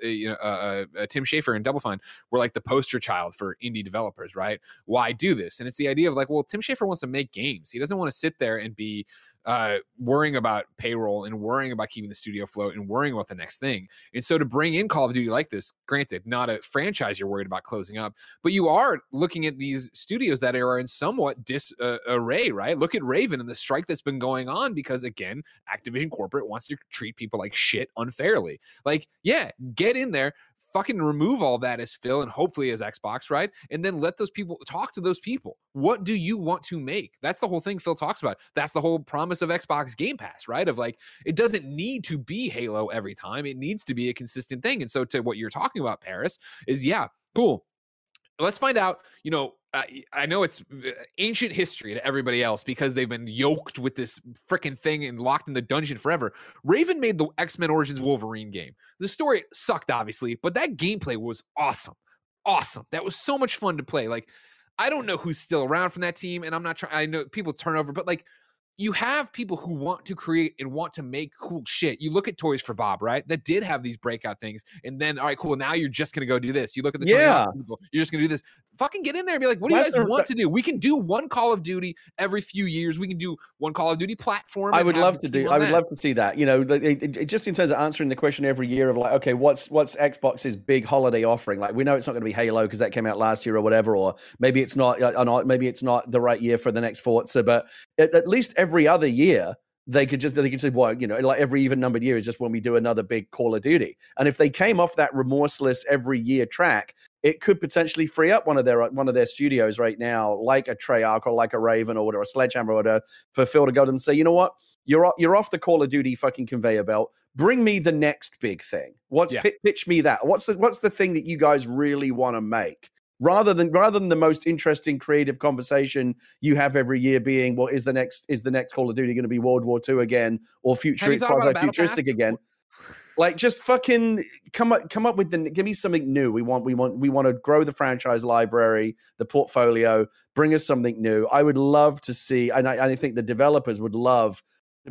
you know uh, uh, Tim Schafer and Double Fine were like the poster child for indie developers, right? Why do this? And it's the idea of like, well, Tim Schafer wants to make games. He doesn't want to sit there and be uh, worrying about payroll and worrying about keeping the studio afloat and worrying about the next thing. And so to bring in Call of Duty like this, granted, not a franchise you're worried about closing up, but you are looking at these studios that are in somewhat disarray, uh, right? Look at Raven and the strike that's been going on because, again, Activision corporate wants to treat people like shit unfairly. Like, yeah, get in there, fucking remove all that as Phil and hopefully as Xbox, right? And then let those people talk to those people. What do you want to make? That's the whole thing Phil talks about. That's the whole promise of Xbox Game Pass, right? Of like, it doesn't need to be Halo every time, it needs to be a consistent thing. And so, to what you're talking about, Paris, is yeah, cool. Let's find out, you know, I, I know it's uh, ancient history to everybody else because they've been yoked with this freaking thing and locked in the dungeon forever. Raven made the X Men Origins Wolverine game. The story sucked, obviously, but that gameplay was awesome. Awesome. That was so much fun to play. Like, I don't know who's still around from that team, and I'm not trying, I know people turn over, but like, you have people who want to create and want to make cool shit. You look at Toys for Bob, right? That did have these breakout things. And then, all right, cool. Now you're just going to go do this. You look at the yeah. people, you're just going to do this. Fucking get in there and be like, what do you guys want to do? We can do one Call of Duty every few years. We can do one Call of Duty platform. I would love to do. I would that. love to see that. You know, it, it, it, just in terms of answering the question every year of like, okay, what's what's Xbox's big holiday offering? Like, we know it's not going to be Halo because that came out last year or whatever, or maybe it's not. Uh, maybe it's not the right year for the next Forza, but at, at least every other year they could just they could say, well, you know, like every even numbered year is just when we do another big Call of Duty. And if they came off that remorseless every year track, it could potentially free up one of their uh, one of their studios right now, like a Treyarch or like a Raven or a Sledgehammer or for Phil to go to them and say, you know what, you're you're off the Call of Duty fucking conveyor belt. Bring me the next big thing. What's yeah. pitch, pitch me that? What's the what's the thing that you guys really want to make? Rather than rather than the most interesting creative conversation you have every year being well is the next is the next call of duty going to be world war ii again or future quasi futuristic again? Like just fucking come up come up with the give me something new. We want we want we want to grow the franchise library the portfolio bring us something new. I would love to see and i, I think the developers would love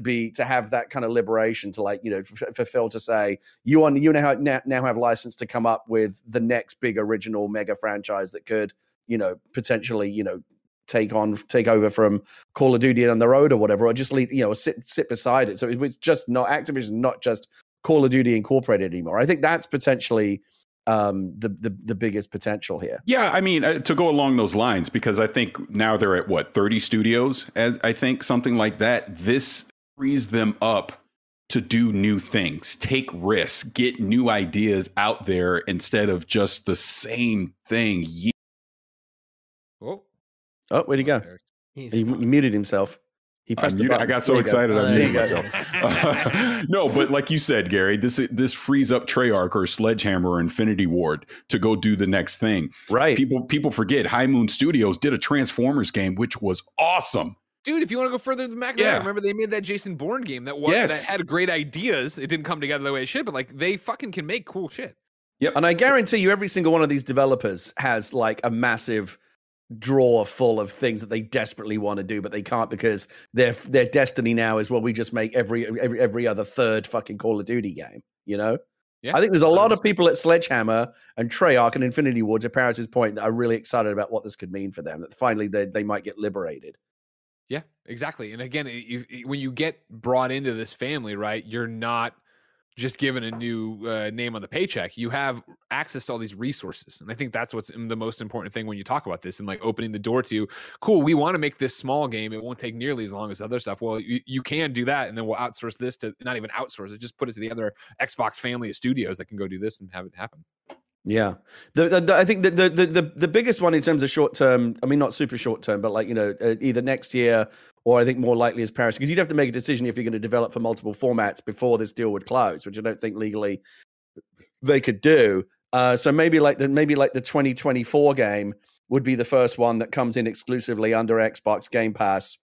be to have that kind of liberation to like you know for, for Phil to say you on you now, now have license to come up with the next big original mega franchise that could you know potentially you know take on take over from Call of Duty on the road or whatever, or just lead, you know, sit sit beside it. So it was just not Activision, not just Call of Duty Incorporated anymore. I think that's potentially um, the, the the biggest potential here. Yeah, I mean, uh, to go along those lines, because I think now they're at what thirty studios, as I think something like that. This frees them up to do new things, take risks, get new ideas out there instead of just the same thing. ye- Oh, Oh, where'd he go? He's He, he muted himself. He I, pressed the muted- I got so There you go. excited I there muted you go. myself. no, but like you said, Gary, this this frees up Treyarch or Sledgehammer or Infinity Ward to go do the next thing. Right. People people forget High Moon Studios did a Transformers game, which was awesome. Dude, if you want to go further than back, yeah. Yeah. remember they made that Jason Bourne game that was Yes. that had great ideas. It didn't come together the way it should, but like they fucking can make cool shit. Yep. And I guarantee you, every single one of these developers has like a massive drawer full of things that they desperately want to do, but they can't because their their destiny now is well, we just make every every every other third fucking Call of Duty game. You know. Yeah. I think there's a lot of people at Sledgehammer and Treyarch and Infinity Ward, to Paris's point, that are really excited about what this could mean for them. That finally they, they might get liberated. Yeah, exactly. And again, when you get brought into this family, right, you're not just given a new uh, name on the paycheck. You have access to all these resources, and I think that's what's the most important thing when you talk about this and like opening the door to, cool, we want to make this small game. It won't take nearly as long as other stuff. Well, you, you can do that, and then we'll outsource this to not even outsource it, just put it to the other Xbox family of studios that can go do this and have it happen. Yeah, the, the, the- I think the, the the the biggest one in terms of short term. I mean, not super short term, but like you know, uh, either next year or I think more likely is Paris, because you'd have to make a decision if you're going to develop for multiple formats before this deal would close, which I don't think legally they could do. Uh, so maybe like the maybe like the 2024 game would be the first one that comes in exclusively under Xbox Game Pass.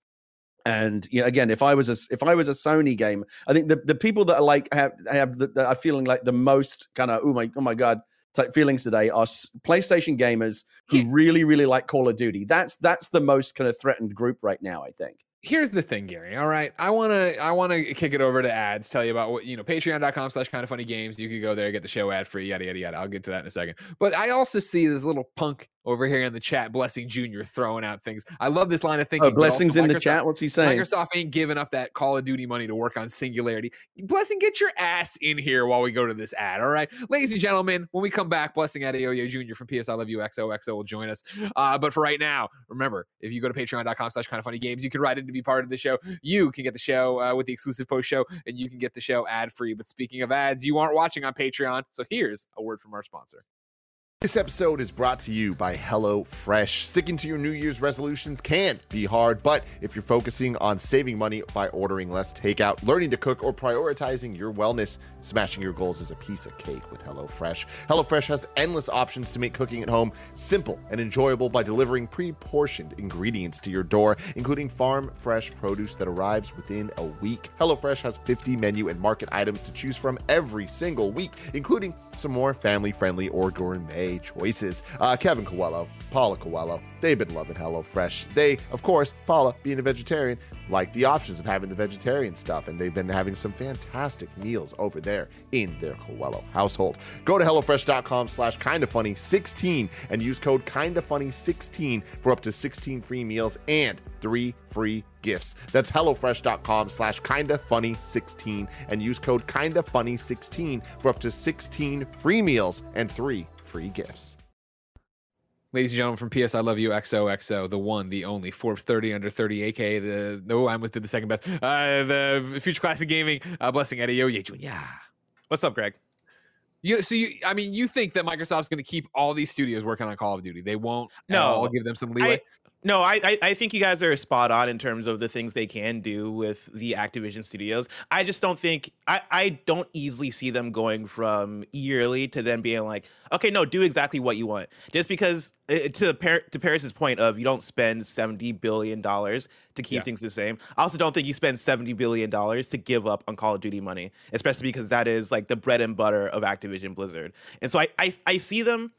And you know, again, if I was a if I was a Sony game, I think the, the people that are like have have the, are feeling like the most kind of oh my oh my god type feelings today are PlayStation gamers who really really like Call of Duty. That's that's the most kind of threatened group right now. I think. here's the thing, Gary. All right. I wanna I wanna kick it over to ads, tell you about what you know, patreon.com slash kind of funny games. You could go there, get the show ad free, yada yada yada. I'll get to that in a second. But I also see this little punk over here in the chat, Blessing Junior, throwing out things. I love this line of thinking. Oh, blessings in the chat. What's he saying? Microsoft ain't giving up that Call of Duty money to work on Singularity. Blessing, get your ass in here while we go to this ad. All right, ladies and gentlemen, when we come back, Blessing Adeoye Jr. from PS I Love You XOXO will join us. Uh, but for right now, remember if you go to patreon.com slash kind of funny games, you can write in to be part of the show. You can get the show uh, with the exclusive post show, and you can get the show ad free. But speaking of ads, you aren't watching on Patreon, so here's a word from our sponsor. This episode is brought to you by HelloFresh. Sticking to your New Year's resolutions can be hard, but if you're focusing on saving money by ordering less takeout, learning to cook, or prioritizing your wellness, smashing your goals is a piece of cake with HelloFresh. HelloFresh has endless options to make cooking at home simple and enjoyable by delivering pre portioned ingredients to your door, including farm fresh produce that arrives within a week. HelloFresh has 50 menu and market items to choose from every single week, including some more family friendly or gourmet choices. Uh, Kevin Coelho, Paula Coelho, they've been loving HelloFresh. They, of course, Paula, being a vegetarian, like the options of having the vegetarian stuff, and they've been having some fantastic meals over there in their Coelho household. Go to HelloFresh.com slash kindafunny16 and use code kindafunny16 for up to 16 free meals and three free gifts. That's HelloFresh.com slash kindafunny16 and use code kindafunny16 for up to 16 free meals and three free gifts. Ladies and gentlemen from PS I Love You XOXO, the one, the only Forbes 30 under 30, aka the no, I almost did the second best. Uh, the Future Classic Gaming, uh, blessing Adeoye Jr. What's up, Greg? You so you I mean you think that Microsoft's going to keep all these studios working on Call of Duty? They won't. No, I'll give them some leeway. No, I, I I think you guys are spot on in terms of the things they can do with the Activision studios. I just don't think I, I don't easily see them going from yearly to then being like, okay, no, do exactly what you want. Just because uh, to Par- to Paris's point of you don't spend seventy billion dollars to keep Yeah. things the same. I also don't think you spend seventy billion dollars to give up on Call of Duty money, especially because that is like the bread and butter of Activision Blizzard. And so I I, I see them.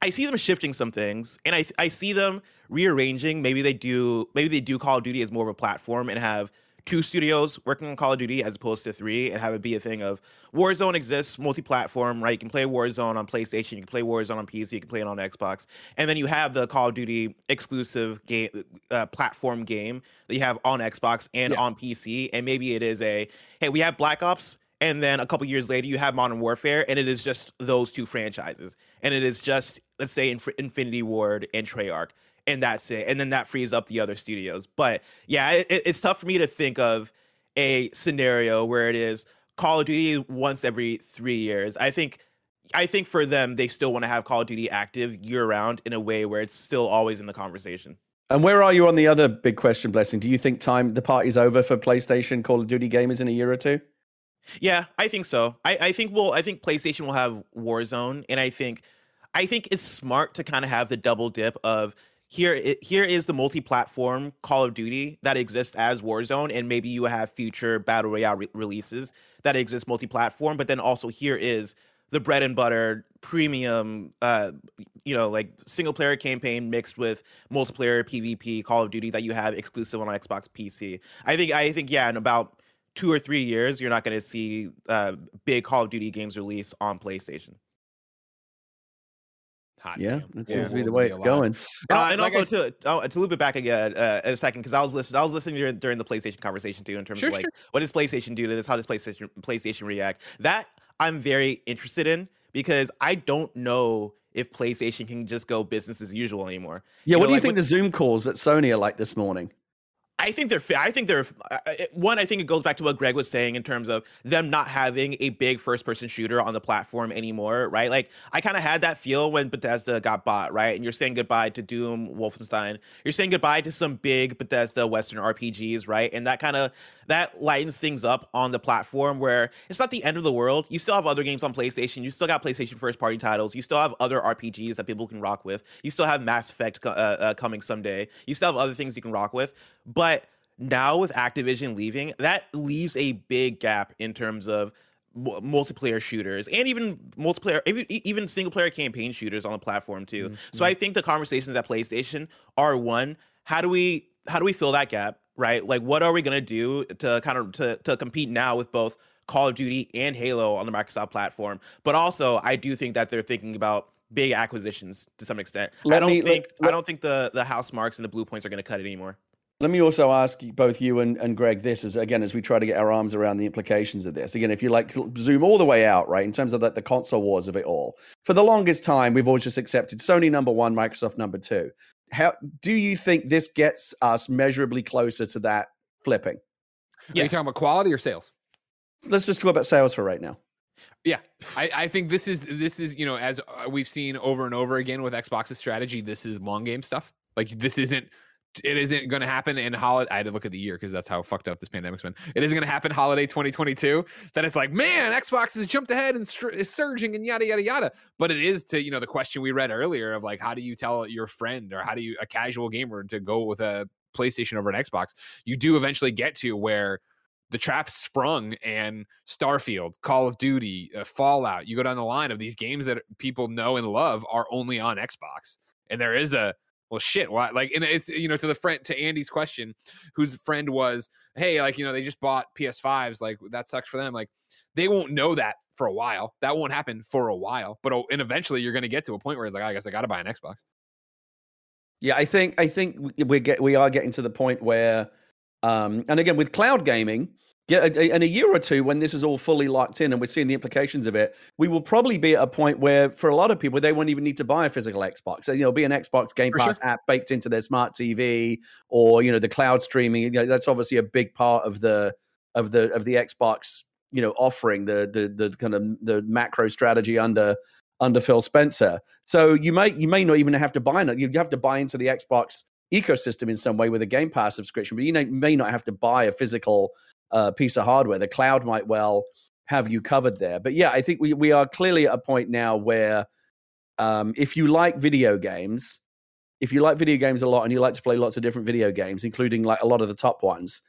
I see them shifting some things, and I I see them rearranging. Maybe they do. Maybe they do Call of Duty as more of a platform and have two studios working on Call of Duty as opposed to three, and have it be a thing of Warzone exists multi-platform, right? You can play Warzone on PlayStation, you can play Warzone on PC, you can play it on Xbox, and then you have the Call of Duty exclusive game uh, platform game that you have on Xbox and Yeah. on PC, and maybe it is a hey, we have Black Ops. And then a couple years later, you have Modern Warfare, and it is just those two franchises, and it is just let's say Inf- Infinity Ward and Treyarch, and that's it. And then that frees up the other studios. But yeah, it, it- it's tough for me to think of a scenario where it is Call of Duty once every three years. I think, I think for them, they still want to have Call of Duty active year round in a way where it's still always in the conversation. And where are you on the other big question, Blessing? Do you think time the party's over for PlayStation Call of Duty gamers in a year or two? Yeah, I think so. I, I think we'll I think PlayStation will have Warzone, and I think I think it's smart to kind of have the double dip of here it, here is the multi-platform Call of Duty that exists as Warzone, and maybe you have future battle royale re- releases that exist multi-platform, but then also here is the bread and butter premium uh you know like single player campaign mixed with multiplayer pvp call of duty that you have exclusive on xbox pc i think i think yeah in about two or three years, you're not going to see uh, big Call of Duty games release on PlayStation. Hot Yeah, damn. that seems to be the way it's going. Uh, Uh, and like I also to oh, to loop it back again uh, in a second because I was listening. I was listening during, during the PlayStation conversation too in terms Sure, of like sure. what does PlayStation do to this? How does PlayStation PlayStation react? That I'm very interested in because I don't know if PlayStation can just go business as usual anymore. Yeah, You what know, do you like think with- the Zoom calls at Sony are like this morning? I think they're. I think they're. uh, uh, One, I think it goes back to what Greg was saying in terms of them not having a big first-person shooter on the platform anymore, right? Like I kind of had that feel when Bethesda got bought, right? And you're saying goodbye to Doom, Wolfenstein. You're saying goodbye to some big Bethesda Western RPGs, right? And that kind of that lightens things up on the platform where it's not the end of the world. You still have other games on PlayStation. You still got PlayStation first-party titles. You still have other RPGs that people can rock with. You still have Mass Effect uh, uh, coming someday. You still have other things you can rock with. But now with Activision leaving, that leaves a big gap in terms of multiplayer shooters and even multiplayer even, even single player campaign shooters on the platform too. Mm-hmm. So I think the conversations at PlayStation are one, how do we how do we fill that gap, right? Like what are we going to do to kind of to to compete now with both Call of Duty and Halo on the Microsoft platform? But also, I do think that they're thinking about big acquisitions to some extent. I don't me- let- think I don't think the the Housemarques and the Bluepoints are going to cut it anymore. Let me also ask both you and, and Greg this as again as we try to get our arms around the implications of this. Again, if you like zoom all the way out, right, in terms of the, the console wars of it all. For the longest time, we've always just accepted Sony number one, Microsoft number two. How do you think this gets us measurably closer to that flipping? Are you Yes. talking about quality or sales? Let's just talk about sales for right now. Yeah, I, I think this is this is you know as uh, we've seen over and over again with Xbox's strategy, this is long game stuff. Like this isn't it isn't going to happen in holiday. I had to look at the year because that's how fucked up this pandemic's been. It isn't going to happen holiday 2022. That it's like man, Xbox has jumped ahead and str- is surging and yada yada yada. But it is to you know the question we read earlier of like how do you tell your friend or how do you a casual gamer to go with a PlayStation over an Xbox? You do eventually get to where the trap sprung and Starfield, Call of Duty, uh, Fallout, you go down the line of these games that people know and love are only on Xbox. And there is a well shit, why like and it's you know to the friend to Andy's question, whose friend was, hey, like you know, they just bought PS5s, like that sucks for them. Like they won't know that for a while. That won't happen for a while. But oh, and eventually you're gonna get to a point where it's like, I guess I gotta buy an Xbox. Yeah, I think I think we- we get we are getting to the point where, um, and again with cloud gaming, yeah, in a year or two when this is all fully locked in and we're seeing the implications of it, we will probably be at a point where for a lot of people they won't even need to buy a physical Xbox. So, you know, be an Xbox Game For sure. Pass app baked into their smart TV, or you know the cloud streaming. You know, that's obviously a big part of the of the of the Xbox you know offering the the the kind of the macro strategy under under Phil Spencer. So you may you may not even have to buy it. You have to buy into the Xbox ecosystem in some way with a Game Pass subscription, but you may not have to buy a physical uh, piece of hardware. The cloud might well have you covered there. But yeah, I think we we are clearly at a point now where um, if you like video games, if you like video games a lot and you like to play lots of different video games, including like a lot of the top ones,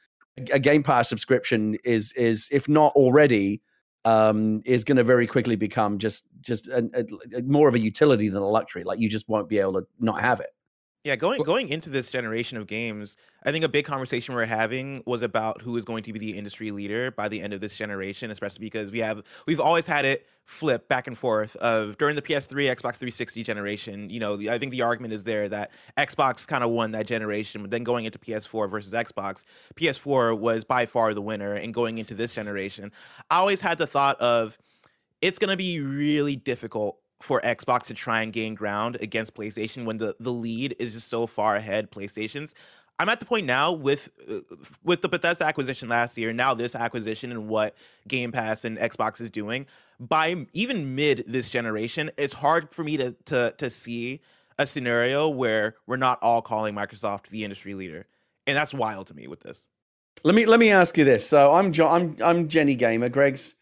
a Game Pass subscription is is if not already um, is going to very quickly become just just a, more of a utility than a luxury. Like you just won't be able to not have it. Yeah, going going into this generation of games, I think a big conversation we're having was about who is going to be the industry leader by the end of this generation, especially because we have we've always had it flip back and forth of during the PS3, Xbox 360 generation. You know, the, I think the argument is there that Xbox kind of won that generation, but then going into PS4 versus Xbox, PS4 was by far the winner, and going into this generation, I always had the thought of it's going to be really difficult for Xbox to try and gain ground against PlayStation when the, the lead is just so far ahead PlayStation's. I'm at the point now with uh, with the Bethesda acquisition last year, now this acquisition and what Game Pass and Xbox is doing. By even mid this generation, it's hard for me to to to see a scenario where we're not all calling Microsoft the industry leader, and that's wild to me with this. Let me let me ask you this. So I'm jo- I'm I'm Jenny Gamer. Greg's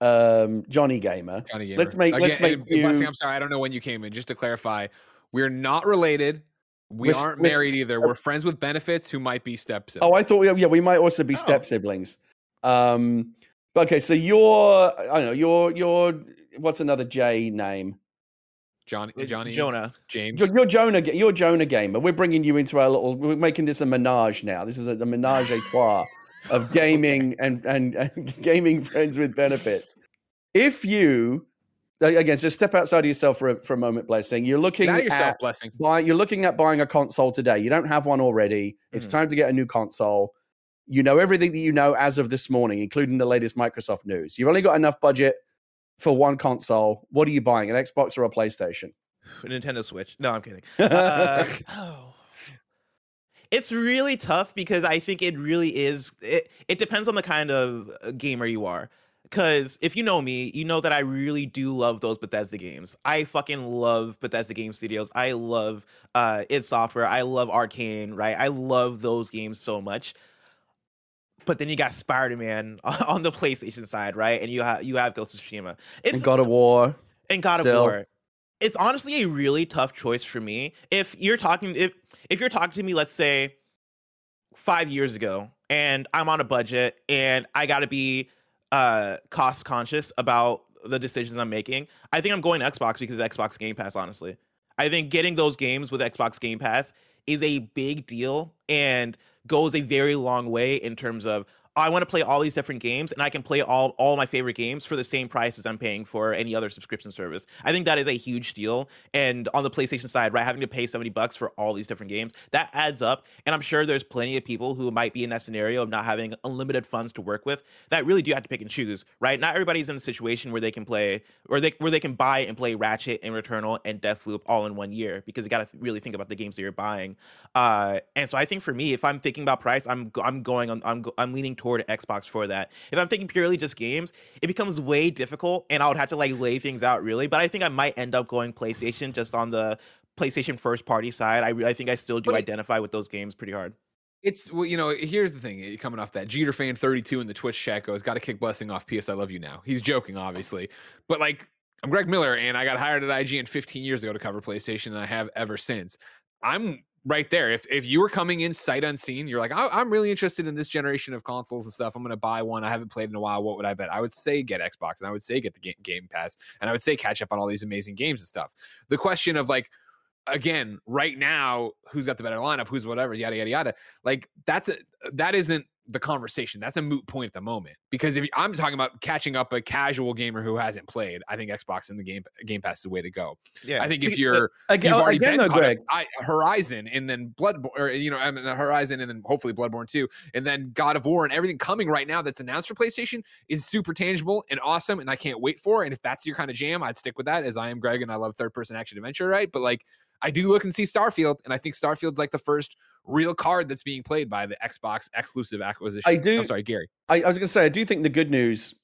um, Johnny Gamer. Johnny Gamer. Let's make- let's make and Blessing, you- I'm sorry, I don't know when you came in. Just to clarify, we're not related. We we're, aren't we're s- married either. We're friends with benefits who might be step siblings. Oh, I thought we, yeah we might also be Oh. step siblings. Um, okay, so you're I don't know you're you're what's another J name? Johnny, Uh, Johnny, Jonah. James. You're, you're Jonah. Ga- You're Jonah Gamer. We're bringing you into our little. We're making this a menage now. This is a, a menage a trois of gaming and, and and gaming friends with benefits. If you again, just step outside of yourself for a, for a moment, blessing. You're looking Now yourself, at blessing. buying. You're looking at buying a console today. You don't have one already. It's Mhm. time to get a new console. You know everything that you know as of this morning, including the latest Microsoft news. You've only got enough budget for one console. What are you buying? An Xbox or a PlayStation? A Nintendo Switch. No, I'm kidding. Uh, oh. It's really tough because I think it really is. It, it depends on the kind of uh, gamer you are. Because if you know me, you know that I really do love those Bethesda games. I fucking love Bethesda Game Studios. I love uh, id Software. I love Arcane, right? I love those games so much. But then you got Spider Man on the PlayStation side, right? And you have you have Ghost of Tsushima. It's and God of War. and God Still. of War. It's honestly a really tough choice for me. If you're talking if if you're talking to me, let's say five years ago, and I'm on a budget and I gotta be uh cost conscious about the decisions I'm making, I think I'm going Xbox because Xbox Game Pass, honestly. I think getting those games with Xbox Game Pass is a big deal and goes a very long way in terms of I want to play all these different games and I can play all all my favorite games for the same price as I'm paying for any other subscription service. I think that is a huge deal. And on the PlayStation side, right, having to pay 70 bucks for all these different games, that adds up. And I'm sure there's plenty of people who might be in that scenario of not having unlimited funds to work with that really do have to pick and choose, right? Not everybody's in a situation where they can play or they where they can buy and play Ratchet and Returnal and Deathloop all in one year because you got to really think about the games that you're buying. Uh, and so I think for me, if I'm thinking about price, I'm I'm going on I'm I'm leaning toward Xbox for that. If I'm thinking purely just games, it becomes way difficult, and I would have to like lay things out really. But I think I might end up going PlayStation just on the PlayStation first party side. I re- I think I still do But it- identify with those games pretty hard. It's well, you know, here's the thing. eh, Coming off that, Jeter fan 32 in the Twitch chat goes, "Got to kick blessing off." P.S. I love you now. He's joking, obviously, but like I'm Greg Miller, and I got hired at IGN 15 years ago to cover PlayStation, and I have ever since. I'm right there. If if you were coming in sight unseen, you're like, I, I'm really interested in this generation of consoles and stuff. I'm going to buy one. I haven't played in a while. What would I bet? I would say get Xbox, and I would say get the game, game Pass, and I would say catch up on all these amazing games and stuff. The question of like again right now who's got the better lineup who's whatever yada yada yada like that's a that isn't the conversation. That's a moot point at the moment because if i'm talking about catching up a casual gamer who hasn't played i think xbox and the game game pass is the way to go. Yeah, i think if you're Again, you've already again been though, Greg. I, horizon and then bloodborne or you know I mean, horizon and then hopefully bloodborne too, and then god of war and everything coming right now that's announced for playstation is super tangible and awesome and i can't wait for and if that's your kind of jam i'd stick with that as i am greg and i love third person action adventure right? But like I do look and see Starfield, and I think Starfield's like the first real card that's being played by the Xbox exclusive acquisition. I do- I'm sorry, Gary. I, I was going to say, I do think the good news,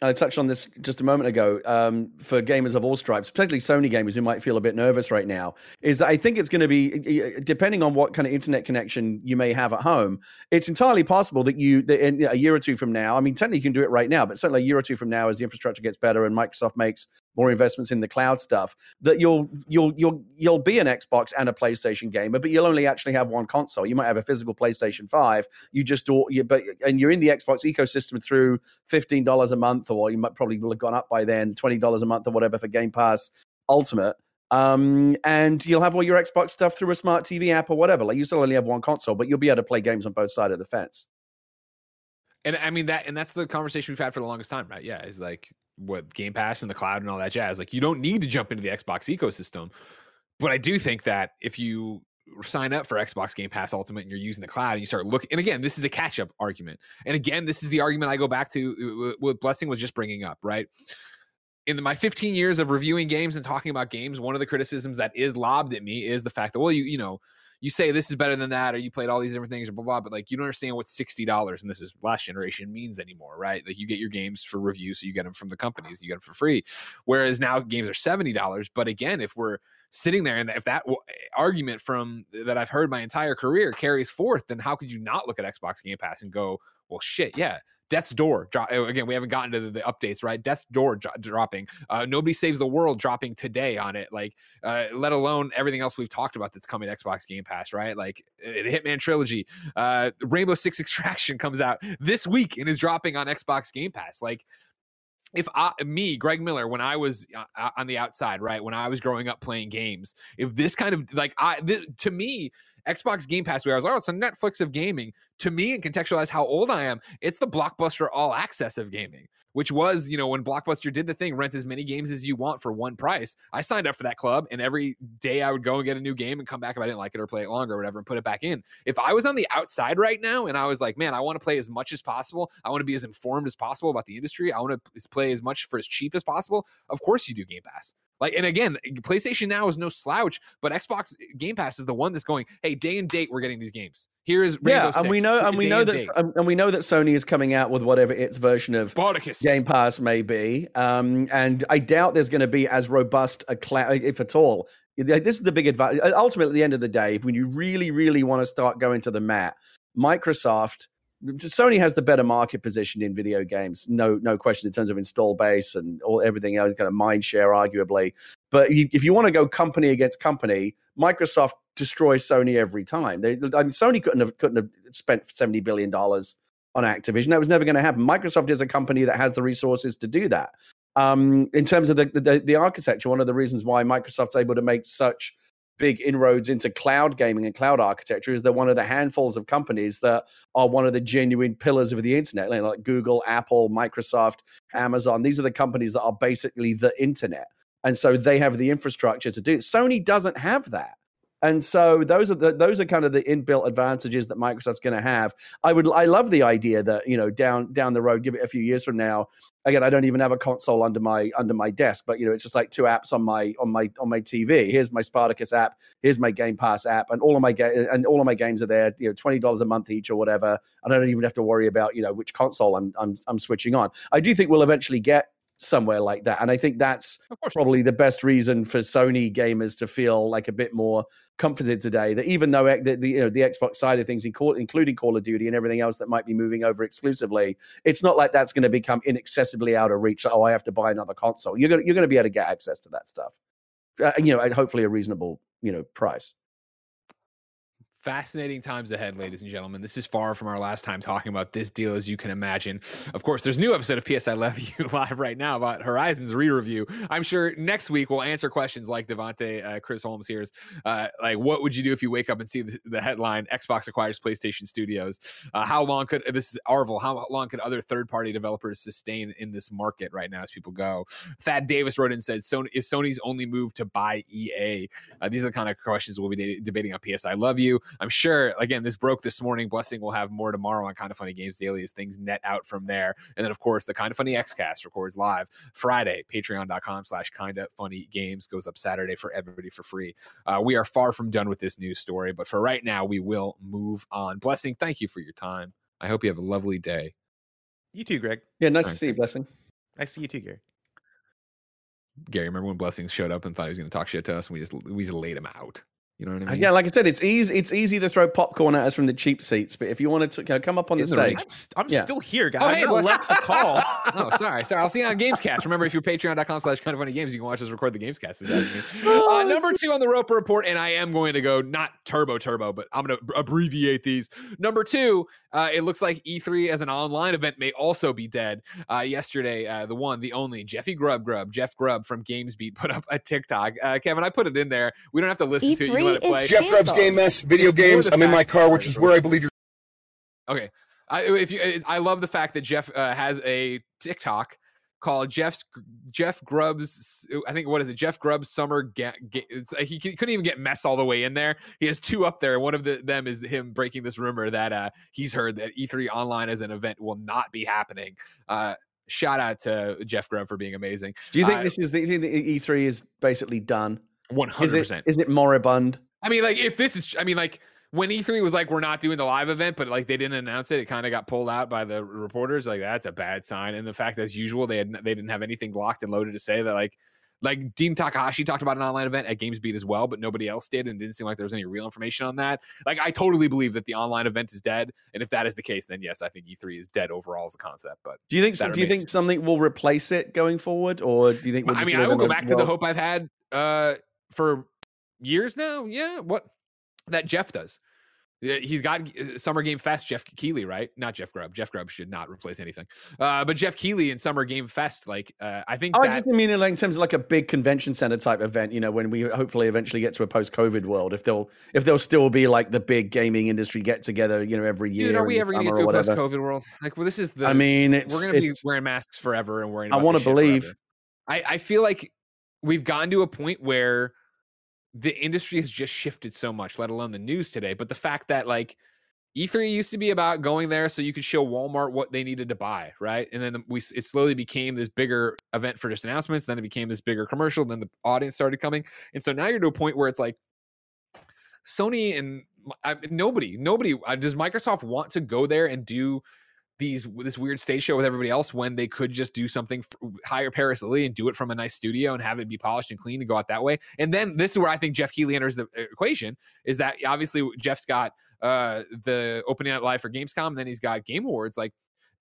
and I touched on this just a moment ago, um, for gamers of all stripes, particularly Sony gamers who might feel a bit nervous right now, is that I think it's going to be, depending on what kind of internet connection you may have at home, it's entirely possible that you, that in a year or two from now, I mean, technically you can do it right now, but certainly a year or two from now, as the infrastructure gets better and Microsoft makes more investments in the cloud stuff, that you'll you'll you'll you'll be an Xbox and a PlayStation gamer, but you'll only actually have one console. You might have a physical PlayStation Five. You just do, you, but and you're in the Xbox ecosystem through fifteen dollars a month, or you might probably will have gone up by then, twenty dollars a month or whatever for Game Pass Ultimate. Um, and you'll have all your Xbox stuff through a smart TV app or whatever. Like you still only have one console, but you'll be able to play games on both sides of the fence. And I mean that, and that's the conversation we've had for the longest time, right? Yeah, is like what Game Pass and the cloud and all that jazz. Like you don't need to jump into the Xbox ecosystem, but I do think that if you sign up for Xbox Game Pass Ultimate and you're using the cloud and you start looking, and again, this is a catch up argument. And again, this is the argument I go back to uh, what Blessing was just bringing up, right? in my 15 years of reviewing games and talking about games, one of the criticisms that is lobbed at me is the fact that, well, you, you know, you say this is better than that, or you played all these different things, or blah blah. But like, you don't understand what sixty dollars, and this is last generation means anymore, right? Like, you get your games for review, so you get them from the companies, you get them for free. Whereas now games are seventy dollars. But again, if we're sitting there, and if that w- argument from that I've heard my entire career carries forth, then how could you not look at Xbox Game Pass and go, well, shit, yeah, Death's Door. Dro- uh, again, we haven't gotten to the, the updates, right? Death's Door dro- dropping. Uh, Nobody Saves the World dropping today on it. Like, uh, let alone everything else we've talked about that's coming Xbox Game Pass, right? Like, uh, the Hitman trilogy. Uh, Rainbow Six Extraction comes out this week and is dropping on Xbox Game Pass. Like, if I, me, Greg Miller, when I was uh, on the outside, right, when I was growing up playing games, if this kind of like I, th- to me, Xbox Game Pass, where I was oh, it's a Netflix of gaming. To me, and contextualize how old I am, it's the Blockbuster All Access of gaming, which was, you know, when Blockbuster did the thing, rent as many games as you want for one price. I signed up for that club, and every day I would go and get a new game and come back if I didn't like it or play it longer or whatever and put it back in. If I was on the outside right now and I was like, man, I want to play as much as possible, I want to be as informed as possible about the industry, I want to play as much for as cheap as possible, of course you do Game Pass. Like, and again, PlayStation Now is no slouch, but Xbox Game Pass is the one that's going, hey, day and date, we're getting these games. Here is Rainbow yeah, and 6, we know, and we know and that, date. um, and we know that Sony is coming out with whatever its version of Spartacus. Game Pass may be. Um, and I doubt there's going to be as robust a cloud, if at all. This is the big advantage. Ultimately, at the end of the day, if when you really, really want to start going to the mat, Microsoft, Sony has the better market position in video games, no, no question in terms of install base and all everything else, kind of mind share, arguably. But if you want to go company against company, Microsoft destroys Sony every time. They, I mean, Sony couldn't have couldn't have spent seventy billion dollars on Activision. That was never going to happen. Microsoft is a company that has the resources to do that. Um, in terms of the, the the architecture, one of the reasons why Microsoft's able to make such big inroads into cloud gaming and cloud architecture is they're one of the handfuls of companies that are one of the genuine pillars of the internet, like Google, Apple, Microsoft, Amazon. These are the companies that are basically the internet. And so they have the infrastructure to do it. Sony doesn't have that. And so those are the those are kind of the inbuilt advantages that Microsoft's going to have. I would I love the idea that you know down down the road, give it a few years from now. Again, I don't even have a console under my under my desk, but you know it's just like two apps on my on my on my TV. Here's my Spartacus app. Here's my Game Pass app, and all of my ga- and all of my games are there. You know, twenty dollars a month each or whatever. And I don't even have to worry about you know which console I'm I'm I'm switching on. I do think we'll eventually get somewhere like that. And I think that's probably the best reason for Sony gamers to feel like a bit more comforted today. That even though the, the you know the Xbox side of things, including Call of Duty and everything else that might be moving over exclusively, it's not like that's going to become inaccessibly out of reach. Oh, I have to buy another console. You're gonna you're gonna be able to get access to that stuff. Uh, you know, at hopefully a reasonable you know price. Fascinating times ahead, ladies and gentlemen. This is far from our last time talking about this deal, as you can imagine. Of course, there's a new episode of PS I Love You live right now about Horizon's re-review. I'm sure next week we'll answer questions like Devonte, uh, Chris Holmes here's, uh, like what would you do if you wake up and see the, the headline Xbox acquires PlayStation Studios? Uh, how long could this is Arvel? How long could other third-party developers sustain in this market right now as people go? Thad Davis wrote in and said, Sony is Sony's only move to buy EA. Uh, these are the kind of questions we'll be de- debating on PS I Love You. I'm sure, again, this broke this morning. Blessing will have more tomorrow on Kinda Funny Games Daily as things net out from there. And then, of course, the Kinda Funny Xcast records live Friday. Patreon.com slash Kinda Funny Games goes up Saturday for everybody for free. Uh, we are far from done with this news story, but for right now, we will move on. Blessing, thank you for your time. I hope you have a lovely day. You too, Greg. Yeah, nice All to right. see you, Blessing. I see you too, Gary. Gary, remember when Blessing showed up and thought he was going to talk shit to us, and we just we just laid him out. You know what I mean? Yeah, like I said, it's easy. It's easy to throw popcorn at us from the cheap seats, but if you want to you know, come up on the stage. I'm, st- I'm Yeah. still here, guys. Oh, I'm hey, not Wes. left the call. oh, sorry, sorry. I'll see you on Gamescast. Remember, if you're patreon.com slash Kinda Funny games, you can watch us record the Gamescast. Is that? Uh, number two on the Roper Report, and I am going to go not turbo turbo, but I'm going to abbreviate these. Number two, uh, it looks like E3 as an online event may also be dead. Uh, yesterday, uh, the one, the only, Jeffy Grub Grub, Jeff Grubb from GamesBeat put up a TikTok. Uh, Kevin, I put it in there. We don't have to listen to it. You can let it play. is Jeff Grubb's Game Mess, video games. I'm in my car, which is where I believe you're. Okay. I, if you, I love the fact that Jeff uh, has a TikTok called Jeff's Jeff Grubb's. I think what is it? Jeff Grubb's summer. Ga- ga- it's, he c- couldn't even get mess all the way in there. He has two up there. and One of the, them is him breaking this rumor that uh, he's heard that E3 online as an event will not be happening. Uh, shout out to Jeff Grubb for being amazing. do you think uh, this is the, you think the E3 is basically done? One Is hundred it percent. is it moribund? I mean, like if this is, I mean, like when E3 was like, we're not doing the live event, but like they didn't announce it, it kind of got pulled out by the reporters. Like that's a bad sign. And the fact, as usual, they had they didn't have anything locked and loaded to say that like. Like Dean Takahashi talked about an online event at GamesBeat as well, but nobody else did, and didn't seem like there was any real information on that. Like I totally believe that the online event is dead, and if that is the case, then yes, I think E3 is dead overall as a concept. But Do you think That do you think something will replace it going forward, or do you think? We'll I just mean, I will go a back to the hope I've had uh, for years now. Yeah, what that Jeff does. He's got uh, Summer Game Fest, Jeff Keighley, right? Not Jeff Grubb. Jeff Grubb should not replace anything. Uh, but Jeff Keighley in Summer Game Fest, like uh, I think Oh, I just mean in, like, in terms of like a big convention center type event. You know, when we hopefully eventually get to a post-COVID world, if they'll if they'll still be like the big gaming industry get together, you know, every year. dude, are we ever going to get to a post-COVID world? Like, well, this is the. I mean, it's we're going to be wearing masks forever and wearing. I wanna believe. I I feel like we've gotten to a point where the industry has just shifted so much, let alone the news today. But the fact that like E3 used to be about going there so you could show Walmart what they needed to buy, right? And then we it slowly became this bigger event for just announcements. Then it became this bigger commercial. Then the audience started coming, and so now you're to a point where it's like Sony and I, nobody, nobody uh, does Microsoft want to go there and do these this weird stage show with everybody else when they could just do something hire Paris Lilly and do it from a nice studio and have it be polished and clean and go out that way. And then this is where I think Jeff Keighley enters the uh, equation is that obviously Jeff's got uh the opening night live for Gamescom, then he's got Game Awards. Like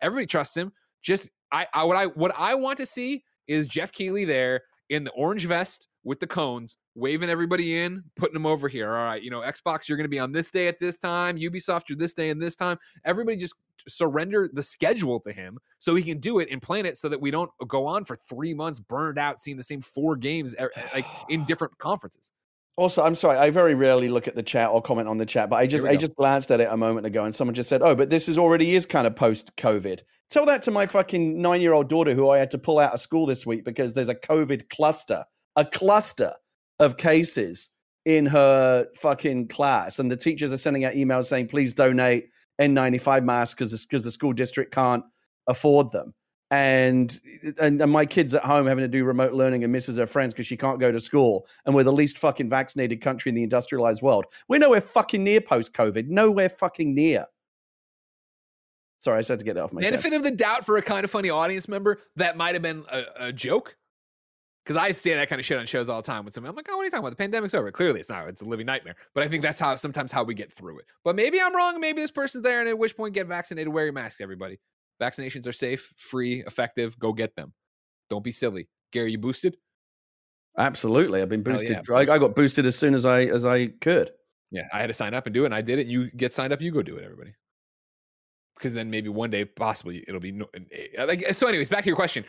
everybody trusts him. Just I, I what I what I want to see is Jeff Keighley there in the orange vest with the cones, waving everybody in, putting them over here. All right, you know, Xbox, you're going to be on this day at this time. Ubisoft, you're this day and this time. Everybody just surrender the schedule to him so he can do it and plan it so that we don't go on for three months burned out seeing the same four games e- er, like in different conferences. Also, I'm sorry, I very rarely look at the chat or comment on the chat, but I just I go. just glanced at it a moment ago and someone just said, "Oh, but this is already is kind of post COVID." Tell that to my fucking 9-year-old daughter who I had to pull out of school this week because there's a COVID cluster, a cluster of cases in her fucking class and the teachers are sending out emails saying, "Please donate N95 masks because because the school district can't afford them." And, and and my kid's at home having to do remote learning and misses her friends because she can't go to school and we're the least fucking vaccinated country in the industrialized world we're nowhere fucking near post covid nowhere fucking near sorry i just had to get that off my Benefit chest of the doubt for a Kinda Funny audience member that might have been a, a joke. Because I say that kind of shit on shows all the time with somebody. I'm like, oh, what are you talking about? The pandemic's over. Clearly, it's not. It's a living nightmare. But I think that's how sometimes how we get through it. But maybe I'm wrong. Maybe this person's there, and at which point, get vaccinated. Wear your mask, everybody. Vaccinations are safe, free, effective. Go get them. Don't be silly. Gary, you boosted? absolutely i've been boosted yeah, I, I got boosted as soon as i as i could Yeah, I had to sign up and do it, and I did it. You get signed up, you go do it, everybody. Because then maybe one day, possibly, it'll be no, eh, like. So, anyways, back to your question.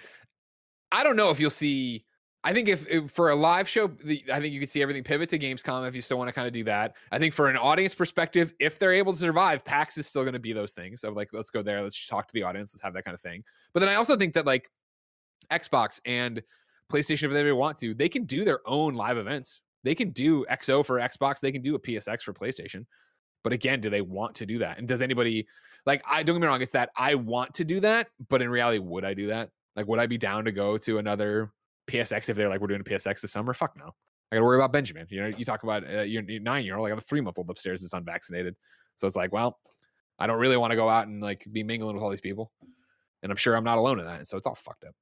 I don't know if you'll see. I think if, if for a live show, the, I think you could see everything pivot to Gamescom if you still want to kind of do that. I think for an audience perspective, if they're able to survive, PAX is still going to be those things of like, let's go there, let's talk to the audience, let's have that kind of thing. But then I also think that like Xbox and PlayStation, if they want to, they can do their own live events. They can do XO for Xbox, they can do a PSX for PlayStation. But again, do they want to do that? And does anybody like I don't get me wrong, it's that I want to do that, but in reality, would I do that? Like, would I be down to go to another PSX if they're like, we're doing a PSX this summer? Fuck no. I gotta worry about Benjamin. You know, you talk about uh, your nine year old, I got a three month old upstairs that's unvaccinated. So it's like, well, I don't really want to go out and like be mingling with all these people. And I'm sure I'm not alone in that. And So it's all fucked up.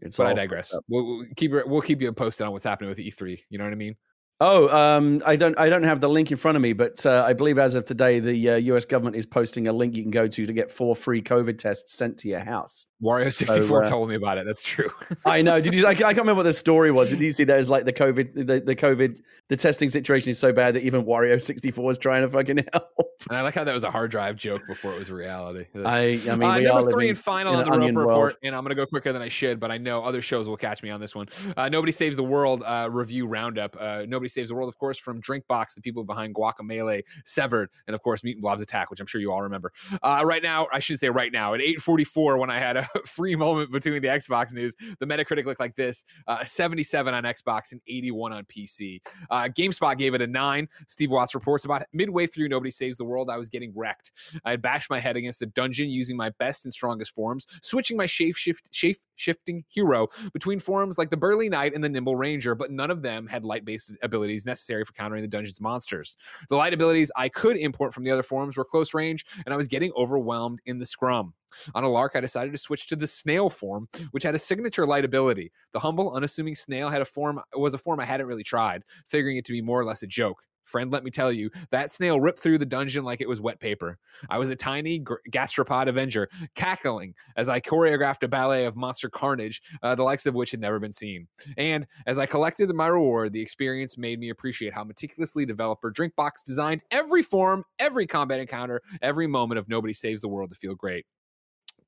it's But I digress. We'll, we'll keep we'll keep you posted on what's happening with E3. You know what I mean? Oh, um, I don't. I don't have the link in front of me, but uh, I believe as of today, the uh, U.S. government is posting a link you can go to to get four free COVID tests sent to your house. Wario sixty four uh, told me about it. That's true. I know. Did you? I, I can't remember what the story was. Did you see that? As like the COVID, the, the COVID, the testing situation is so bad that even Wario sixty four is trying to fucking help. and I like how that was a hard drive joke before it was reality. I, I mean, Uh, number three living and final in on the Roper world. report, and I'm going to go quicker than I should, but I know other shows will catch me on this one. Uh, Nobody Saves the World uh, review roundup. Uh, Nobody Saves the World, of course, from Drinkbox, the people behind Guacamelee, Severed, and of course Mutant Blobs Attack, which I'm sure you all remember. Uh, right now, I should say right now, at 8:44, when I had a free moment between the Xbox news, the Metacritic looked like this: uh, 77 on Xbox and 81 on PC. Uh, GameSpot gave it a nine. Steve Watts reports about midway through Nobody Saves the World, I was getting wrecked. I had bashed my head against a dungeon using my best and strongest forms, switching my shape shifting hero between forms like the Burly Knight and the Nimble Ranger, but none of them had light based abilities necessary for countering the dungeon's monsters. The light abilities I could import from the other forms were close range, and I was getting overwhelmed in the scrum. On a lark, I decided to switch to the snail form, which had a signature light ability. The humble, unassuming snail had a form was a form I hadn't really tried, figuring it to be more or less a joke. Friend, let me tell you, that snail ripped through the dungeon like it was wet paper. I was a tiny gastropod avenger, cackling as I choreographed a ballet of monster carnage, uh, the likes of which had never been seen. And as I collected my reward, the experience made me appreciate how meticulously developer Drinkbox designed every form, every combat encounter, every moment of Nobody Saves the World to feel great.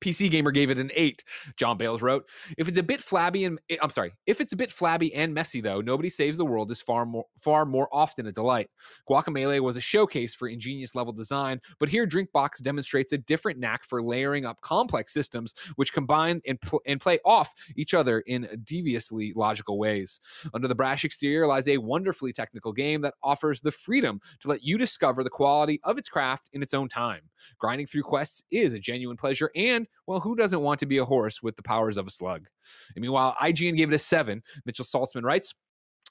PC Gamer gave it an eight. Jon Bailes wrote, "If it's a bit flabby and eh, I'm sorry, if it's a bit flabby and messy though, nobody saves the world is far more far more often a delight. Guacamelee was a showcase for ingenious level design, but here Drinkbox demonstrates a different knack for layering up complex systems which combine and pl- and play off each other in deviously logical ways. Under the brash exterior lies a wonderfully technical game that offers the freedom to let you discover the quality of its craft in its own time. Grinding through quests is a genuine pleasure, and, well, who doesn't want to be a horse with the powers of a slug? And meanwhile, IGN gave it a seven. Mitchell Saltzman writes,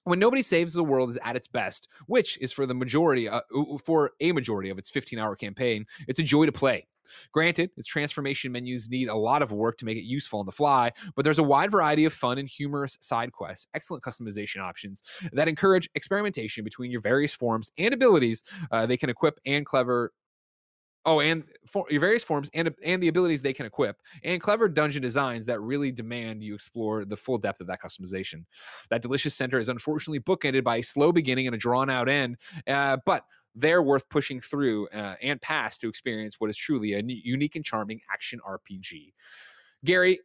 when nobody saves the world is at its best which is for the majority uh, for a majority of its 15 hour campaign it's a joy to play granted its transformation menus need a lot of work to make it useful on the fly but there's a wide variety of fun and humorous side quests excellent customization options that encourage experimentation between your various forms and abilities uh, they can equip and clever Oh, and for your various forms and and the abilities they can equip, and clever dungeon designs that really demand you explore the full depth of that customization. That delicious center is unfortunately bookended by a slow beginning and a drawn out end, uh, but they're worth pushing through uh, and past to experience what is truly a unique and charming action RPG. Gary,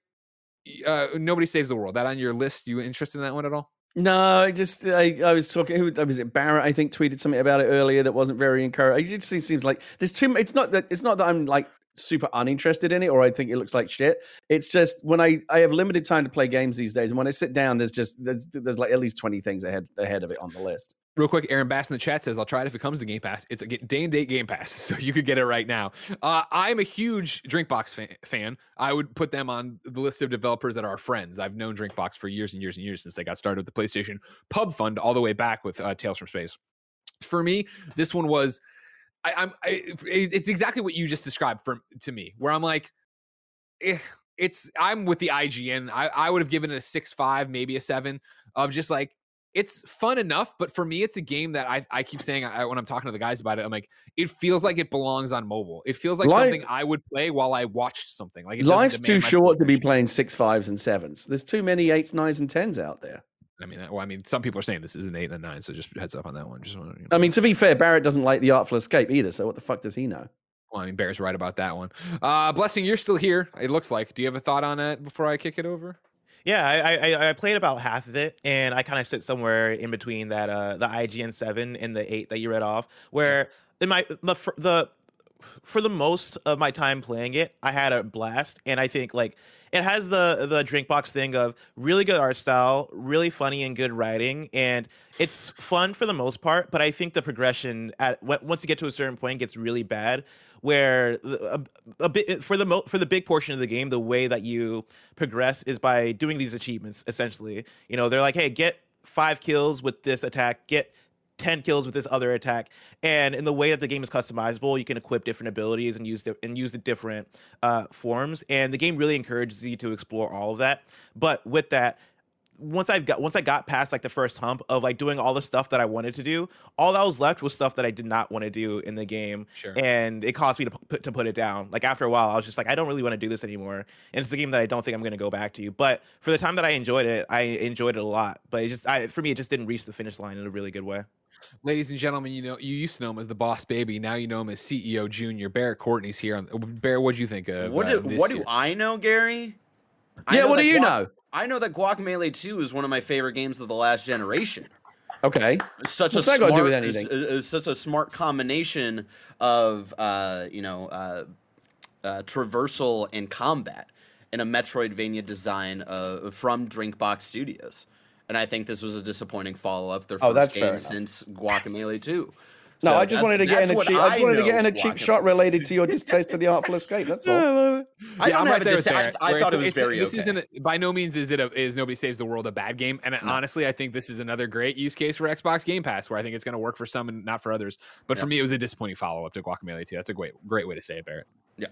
uh, nobody saves the world. That on your list? You interested in that one at all? No, I just I, I was talking. Who was it? Barrett, I think, tweeted something about it earlier that wasn't very encouraging. It just seems like there's too. It's not that it's not that I'm like super uninterested in it or I think it looks like shit. It's just when I I have limited time to play games these days, and when I sit down, there's just there's there's like at least twenty things ahead ahead of it on the list. Real quick, Aaron Bass in the chat says, I'll try it if it comes to Game Pass. It's a day and date Game Pass, so you could get it right now. Uh, I'm a huge Drinkbox fan, fan. I would put them on the list of developers that are our friends. I've known Drinkbox for years and years and years since they got started with the PlayStation Pub Fund all the way back with uh, Tales from Space. For me, this one was, I, I'm, I, it's exactly what you just described for to me, where I'm like, eh, it's, I'm with the IGN. I, I would have given it a six five, maybe a seven of just like, it's fun enough, but for me, it's a game that I, I keep saying I, when I'm talking to the guys about it, I'm like, it feels like it belongs on mobile. It feels like Life- something I would play while I watched something. Like it Life's too short to be playing six fives and sevens. There's too many eights, nines, and tens out there. I mean, well, I mean, some people are saying this is an eight and a nine, so just heads up on that one. Just you know. I mean, to be fair, Barrett doesn't like the Artful Escape either. So what the fuck does he know? well, I mean, Bear's right about that one. Uh, Blessing, you're still here. It looks like. Do you have a thought on it before I kick it over? Yeah, I, I I played about half of it, and I kind of sit somewhere in between that uh the IGN seven and the eight that you read off. Where in my the the for the most of my time playing it, I had a blast, and I think like it has the the Drinkbox thing of really good art style, really funny and good writing, and it's fun for the most part. But I think the progression at once you get to a certain point gets really bad, where a, a bit for the mo- for the big portion of the game, the way that you progress is by doing these achievements. Essentially, you know, they're like, hey, get five kills with this attack, get 10 kills with this other attack. And in the way that the game is customizable you can equip different abilities and use the and use the different uh, forms. And the game really encourages you to explore all of that. But with that once I've got once I got past like the first hump of like doing all the stuff that I wanted to do, all that was left was stuff that I did not want to do in the game, Sure. and it caused me to put to put it down. Like after a while, I was just like, I don't really want to do this anymore, and it's a game that I don't think I'm going to go back to. But for the time that I enjoyed it, I enjoyed it a lot. But it just, I for me, it just didn't reach the finish line in a really good way. Ladies and gentlemen, you know you used to know him as the boss baby. Now you know him as CEO Junior. Barrett Courtney's here. On, Barrett, what'd you think of What uh, do, this what year? do I know, Gary? I Yeah, what do you Guac- know? I know that Guacamelee 2 is one of my favorite games of the last generation. Okay. Such What's a that got to smart, do with it's- anything? it's- it's such a smart combination of uh, you know uh, uh, traversal and combat in a Metroidvania design uh, from Drinkbox Studios. And I think this was a disappointing follow up. Their Oh, first that's fair game since Guacamelee 2. No, So I just wanted to get in a cheap. I just wanted to get in a cheap Guacamelee. shot related to your distaste for the Artful Escape. That's all. I don't I'm have right a there with dis- I- I thought it was very This okay. isn't a- by no means is it a, is nobody saves the world a bad game. And honestly, I think this is another great use case for Xbox Game Pass, where I think it's going to work for some and not for others. But for me, it was a disappointing follow up to Guacamelee 2. That's a great great way to say it, Barrett. Yeah.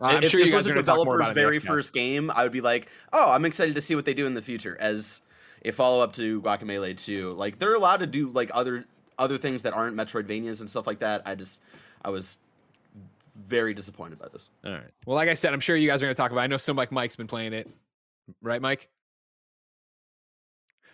Uh, I'm if sure this was a going to talk more developer's about it in the very first game, I would be like, oh, I'm excited to see what they do in the future as a follow up to Guacamelee 2. Like they're allowed to do like other other things that aren't Metroidvanias and stuff like that. I just I was very disappointed by this. All right. Well, like I said, I'm sure you guys are going to talk about. It. I know some like Mike's been playing it, right, Mike?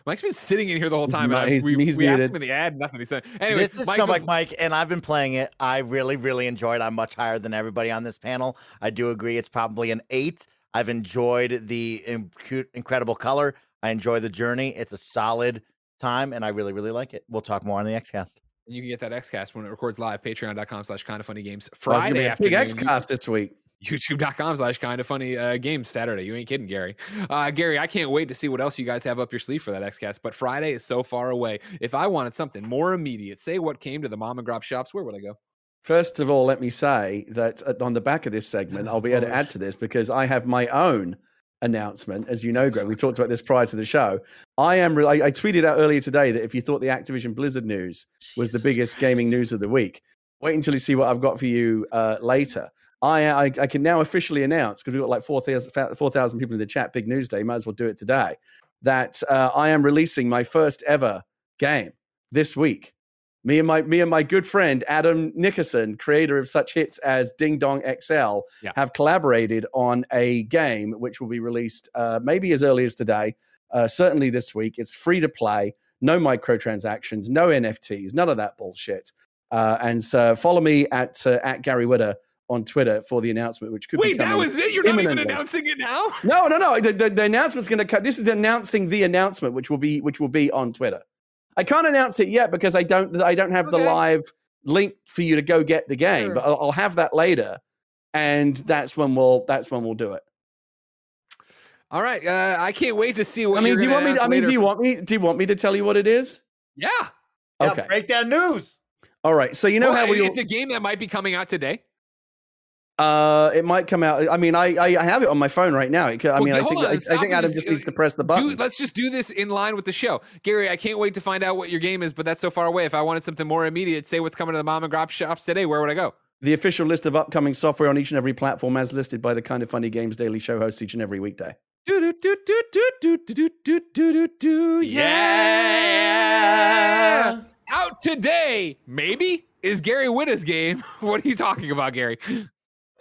Mike's been sitting in here the whole time. not- and I, he's- we he's we asked him in the ad, nothing. He said. Anyway, this is Snowbike Mike, and I've been playing it. I really, really enjoyed. I'm much higher than everybody on this panel. I do agree. It's probably an eight. I've enjoyed the inc- incredible color. I enjoy the journey. It's a solid time, and I really, really like it. We'll talk more on the XCast. And you can get that XCast when it records live. Patreon.com slash Kinda Funny games. Well, it's gonna Friday be a afternoon. big X cast this week. YouTube.com slash Kinda Funny uh, games Saturday. You ain't kidding, Gary. Uh, Gary, I can't wait to see what else you guys have up your sleeve for that XCast. But Friday is so far away. If I wanted something more immediate, say what came to the mom and grop shops, where would I go? First of all, let me say that on the back of this segment, I'll be able to add to this because I have my own announcement. As you know, Greg, we talked about this prior to the show. I am. Re- I, I tweeted out earlier today that if you thought the Activision Blizzard news was the biggest gaming news of the week, wait until you see what I've got for you uh, later. I, I I can now officially announce because we've got like 4,000 4,000 people in the chat. Big news day. Might as well do it today. That uh, I am releasing my first ever game this week. Me and my me and my good friend Adam Nickerson, creator of such hits as Ding Dong XL, Yeah. have collaborated on a game which will be released uh, maybe as early as today, uh, certainly this week. It's free to play, no microtransactions, no NFTs, none of that bullshit. Uh, and so follow me at uh, at Gary Whitta on Twitter for the announcement, which could be Wait, that was it? You're not even announcing it now? No, no, no. The, the, the announcement's going to cut. This is announcing the announcement, which will be which will be on Twitter. I can't announce it yet because I don't I don't have the live link for you to go get the game, Sure. but I'll, I'll have that later, and that's when we'll that's when we'll do it. All right. Uh, I can't wait to see what I mean, you're do you want me? To, I mean, do you want me? Do you want me to tell you what it is? Yeah. Yeah, Okay. break that news. All right. So you know Well, how we it's a game that might be coming out today. Uh it might come out. I mean, I I have it on my phone right now. It I Well, mean, g- I hold think on, I, I think Adam just, just uh, needs to press the button. Dude, let's just do this in line with the show. Gary, I can't wait to find out what your game is, but that's so far away. If I wanted something more immediate, say what's coming to the mom and grop shops today, where would I go? the official list of upcoming software on each and every platform, as listed by the Kinda Funny Games Daily Show host each and every weekday. Do do do do do do do do do do do yeah. Out today, maybe is Gary Whitta's game. what are you talking about, Gary?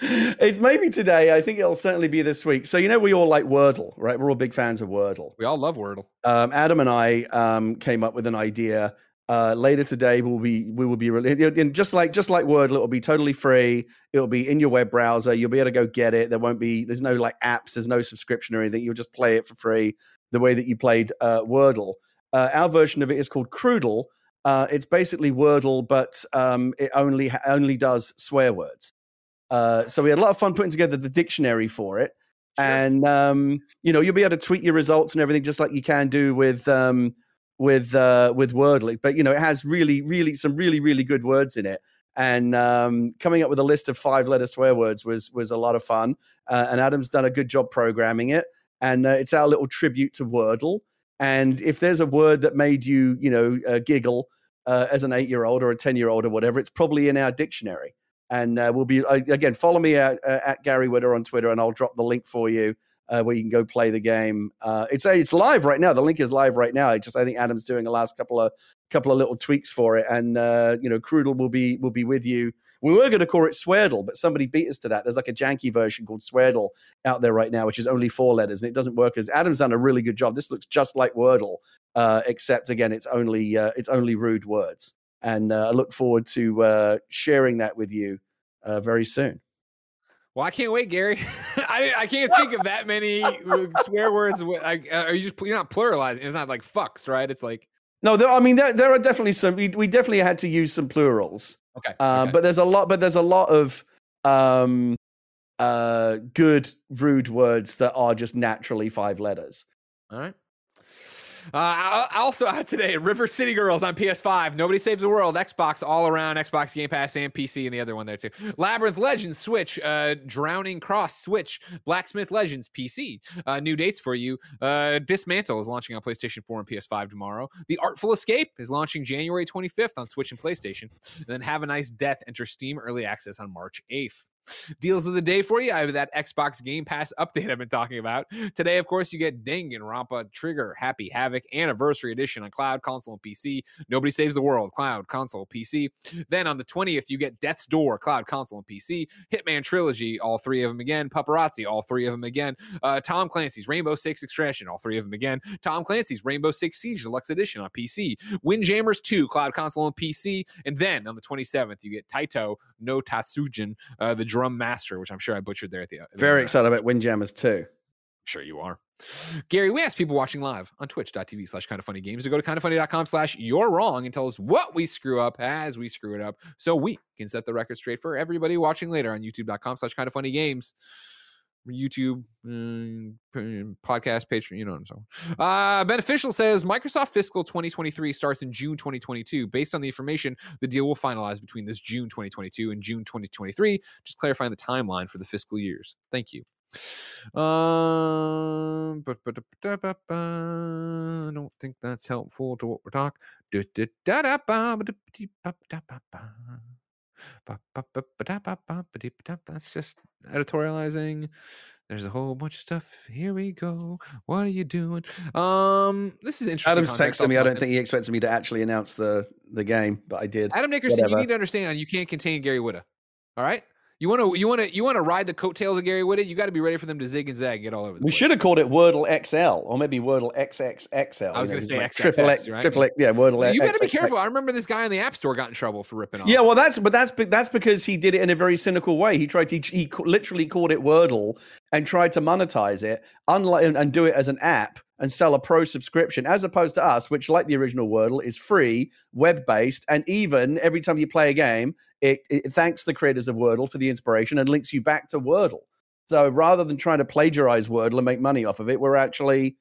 It's maybe today. I think it'll certainly be this week. So you know, we all like Wordle, right? We're all big fans of Wordle. We all love Wordle. Um, Adam and I um, came up with an idea. Uh, later today, we'll be we will be really and just like just like Wordle, it'll be totally free. It'll be in your web browser. You'll be able to go get it. There won't be there's no like apps. There's no subscription or anything. You'll just play it for free the way that you played uh, Wordle. Uh, our version of it is called Cruddle. Uh, it's basically Wordle, but um, it only only does swear words. Uh, so we had a lot of fun putting together the dictionary for it, and um, you know you'll be able to tweet your results and everything just like you can do with um, with uh, with Wordle. But you know it has really, really some really, really good words in it. And um, coming up with a list of five letter swear words was was a lot of fun. Uh, and Adam's done a good job programming it. And uh, it's our little tribute to Wordle. And if there's a word that made you, you know, uh, giggle uh, as an eight year old or a 10 year old or whatever, it's probably in our dictionary. And uh, we'll be, uh, again, follow me at, uh, at Gary Whitta on Twitter and I'll drop the link for you uh, where you can go play the game. Uh, it's it's live right now. The link is live right now. I just I think Adam's doing a last couple of couple of little tweaks for it, and uh, you know, Crudel will be will be with you. We were going to call it Swerdle, but somebody beat us to that. There's like a janky version called Swerdle out there right now, which is only four letters, and it doesn't work as Adam's done a really good job. This looks just like Wordle, uh, except again, it's only uh, it's only rude words. And uh, I look forward to uh, sharing that with you uh, very soon. Well, I can't wait, Gary. I, I can't think of that many uh, swear words. Like, uh, are you just you're not pluralizing? It's not like fucks, right? It's like No, there, I mean there there are definitely some. We, we definitely had to use some plurals, okay, uh, okay. but there's a lot. But there's a lot of um, uh, good rude words that are just naturally five letters. All right. Uh, also out today, River City Girls on PS5. Nobody Saves the World. Xbox all around. Xbox Game Pass and PC, and the other one there too. Labyrinth Legends Switch. Uh, Drowning Cross Switch. Blacksmith Legends PC. Uh, new dates for you. Uh, Dismantle is launching on PlayStation 4 and PS5 tomorrow. The Artful Escape is launching January 25th on Switch and PlayStation. And then Have a Nice Death enter Steam Early Access on March 8th. Deals of the day for you. I have that Xbox Game Pass update I've been talking about. Today, of course, you get Danganronpa Trigger Happy Havoc Anniversary Edition on cloud, console, and PC. Nobody Saves the World, cloud, console, PC. Then on the 20th, you get Death's Door, cloud, console, and PC. Hitman Trilogy, all three of them again. Pupperazzi, all three of them again. Uh, Tom Clancy's Rainbow Six Extraction, all three of them again. Tom Clancy's Rainbow Six Siege Deluxe Edition on PC. Windjammers 2, cloud, console, and PC. And then on the 27th, you get Taiko no Tatsujin, uh, the drum master, which I'm sure I butchered there at the. Uh, at Very excited about Windjammers 2. Sure you are. Gary, we asked people watching live on twitch.tv slash Kinda Funny games to go to kindafunny.com slash you're wrong and tell us what we screw up as we screw it up so we can set the record straight for everybody watching later on youtube.com slash Kinda Funny games. YouTube, mm, podcast, Patreon, you know what I'm saying. Uh, Beneficial says Microsoft fiscal 2023 starts in June 2022. Based on the information, the deal will finalize between this June 2022 and June 2023, just clarifying the timeline for the fiscal years. Thank you. Um, I don't think that's helpful to what we're talking. That's just editorializing. There's a whole bunch of stuff. Here we go. What are you doing? Um, this is interesting. Adam's context. texting me. I don't think he expected me to actually announce the the game, but I did. Adam Nickerson, you need to understand you can't contain Gary Whitta. All right. You want to you want to you want to ride the coattails of Gary Whitta. You got to be ready for them to zig and zag, and get all over. The place. We place. should have called it Wordle XL or maybe Wordle XXXL. I was you gonna say like XXX, triple X, right? triple X, yeah, Wordle. You got to be careful. I remember this guy in the App Store got in trouble for ripping off. Yeah, well, that's but that's that's because he did it in a very cynical way. He tried to he, literally called it Wordle and tried to monetize it, unlike and, and do it as an app and sell a pro subscription, as opposed to us, which like the original Wordle is free, web based, and even every time you play a game, it, it thanks the creators of Wordle for the inspiration and links you back to Wordle. So rather than trying to plagiarize Wordle and make money off of it, we're actually,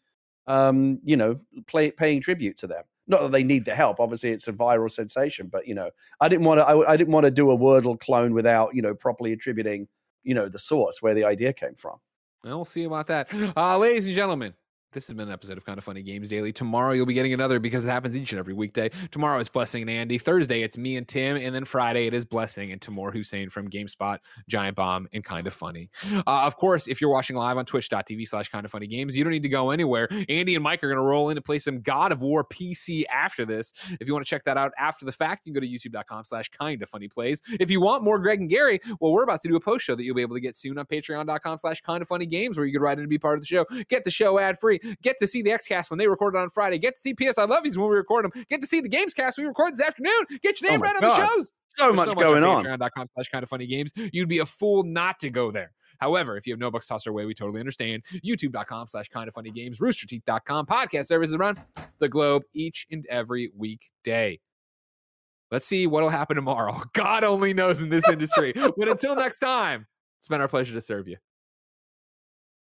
um, you know, play, paying tribute to them. Not that they need the help. Obviously, it's a viral sensation, but you know, I didn't want to. I, I didn't want to do a Wordle clone without you know properly attributing you know the source where the idea came from. Well, we'll see about that. Uh, ladies and gentlemen, this has been an episode of Kinda Funny Games Daily. Tomorrow you'll be getting another because it happens each and every weekday. Tomorrow is Blessing and Andy. Thursday it's me and Tim, and then Friday it is Blessing and Tamoor Hussain from GameSpot, Giant Bomb, and Kinda Funny. Uh, of course, if you're watching live on Twitch.tv slash Kinda Funny Games, you don't need to go anywhere. Andy and Mike are going to roll in to play some God of War PC after this. If you want to check that out after the fact, you can go to YouTube.com slash Kinda Funny Plays. If you want more Greg and Gary, well, we're about to do a post show that you'll be able to get soon on Patreon.com slash Kinda Funny Games, where you can write in to be part of the show. Get the show ad free. Get to see the Xcast when they record it on Friday. Get to see PS I Love Yous when we record them. Get to see the Gamescast we record this afternoon. Get your Oh name my right on the shows. So There's much going on. Patreon.com slash Kinda Funny games. You'd be a fool not to go there. However, if you have no bucks tossed our way, we totally understand. YouTube.com slash Kinda Funny games, roosterteeth.com, podcast services around the globe each and every weekday. Let's see what'll happen tomorrow. God only knows in this industry. but until next time, it's been our pleasure to serve you.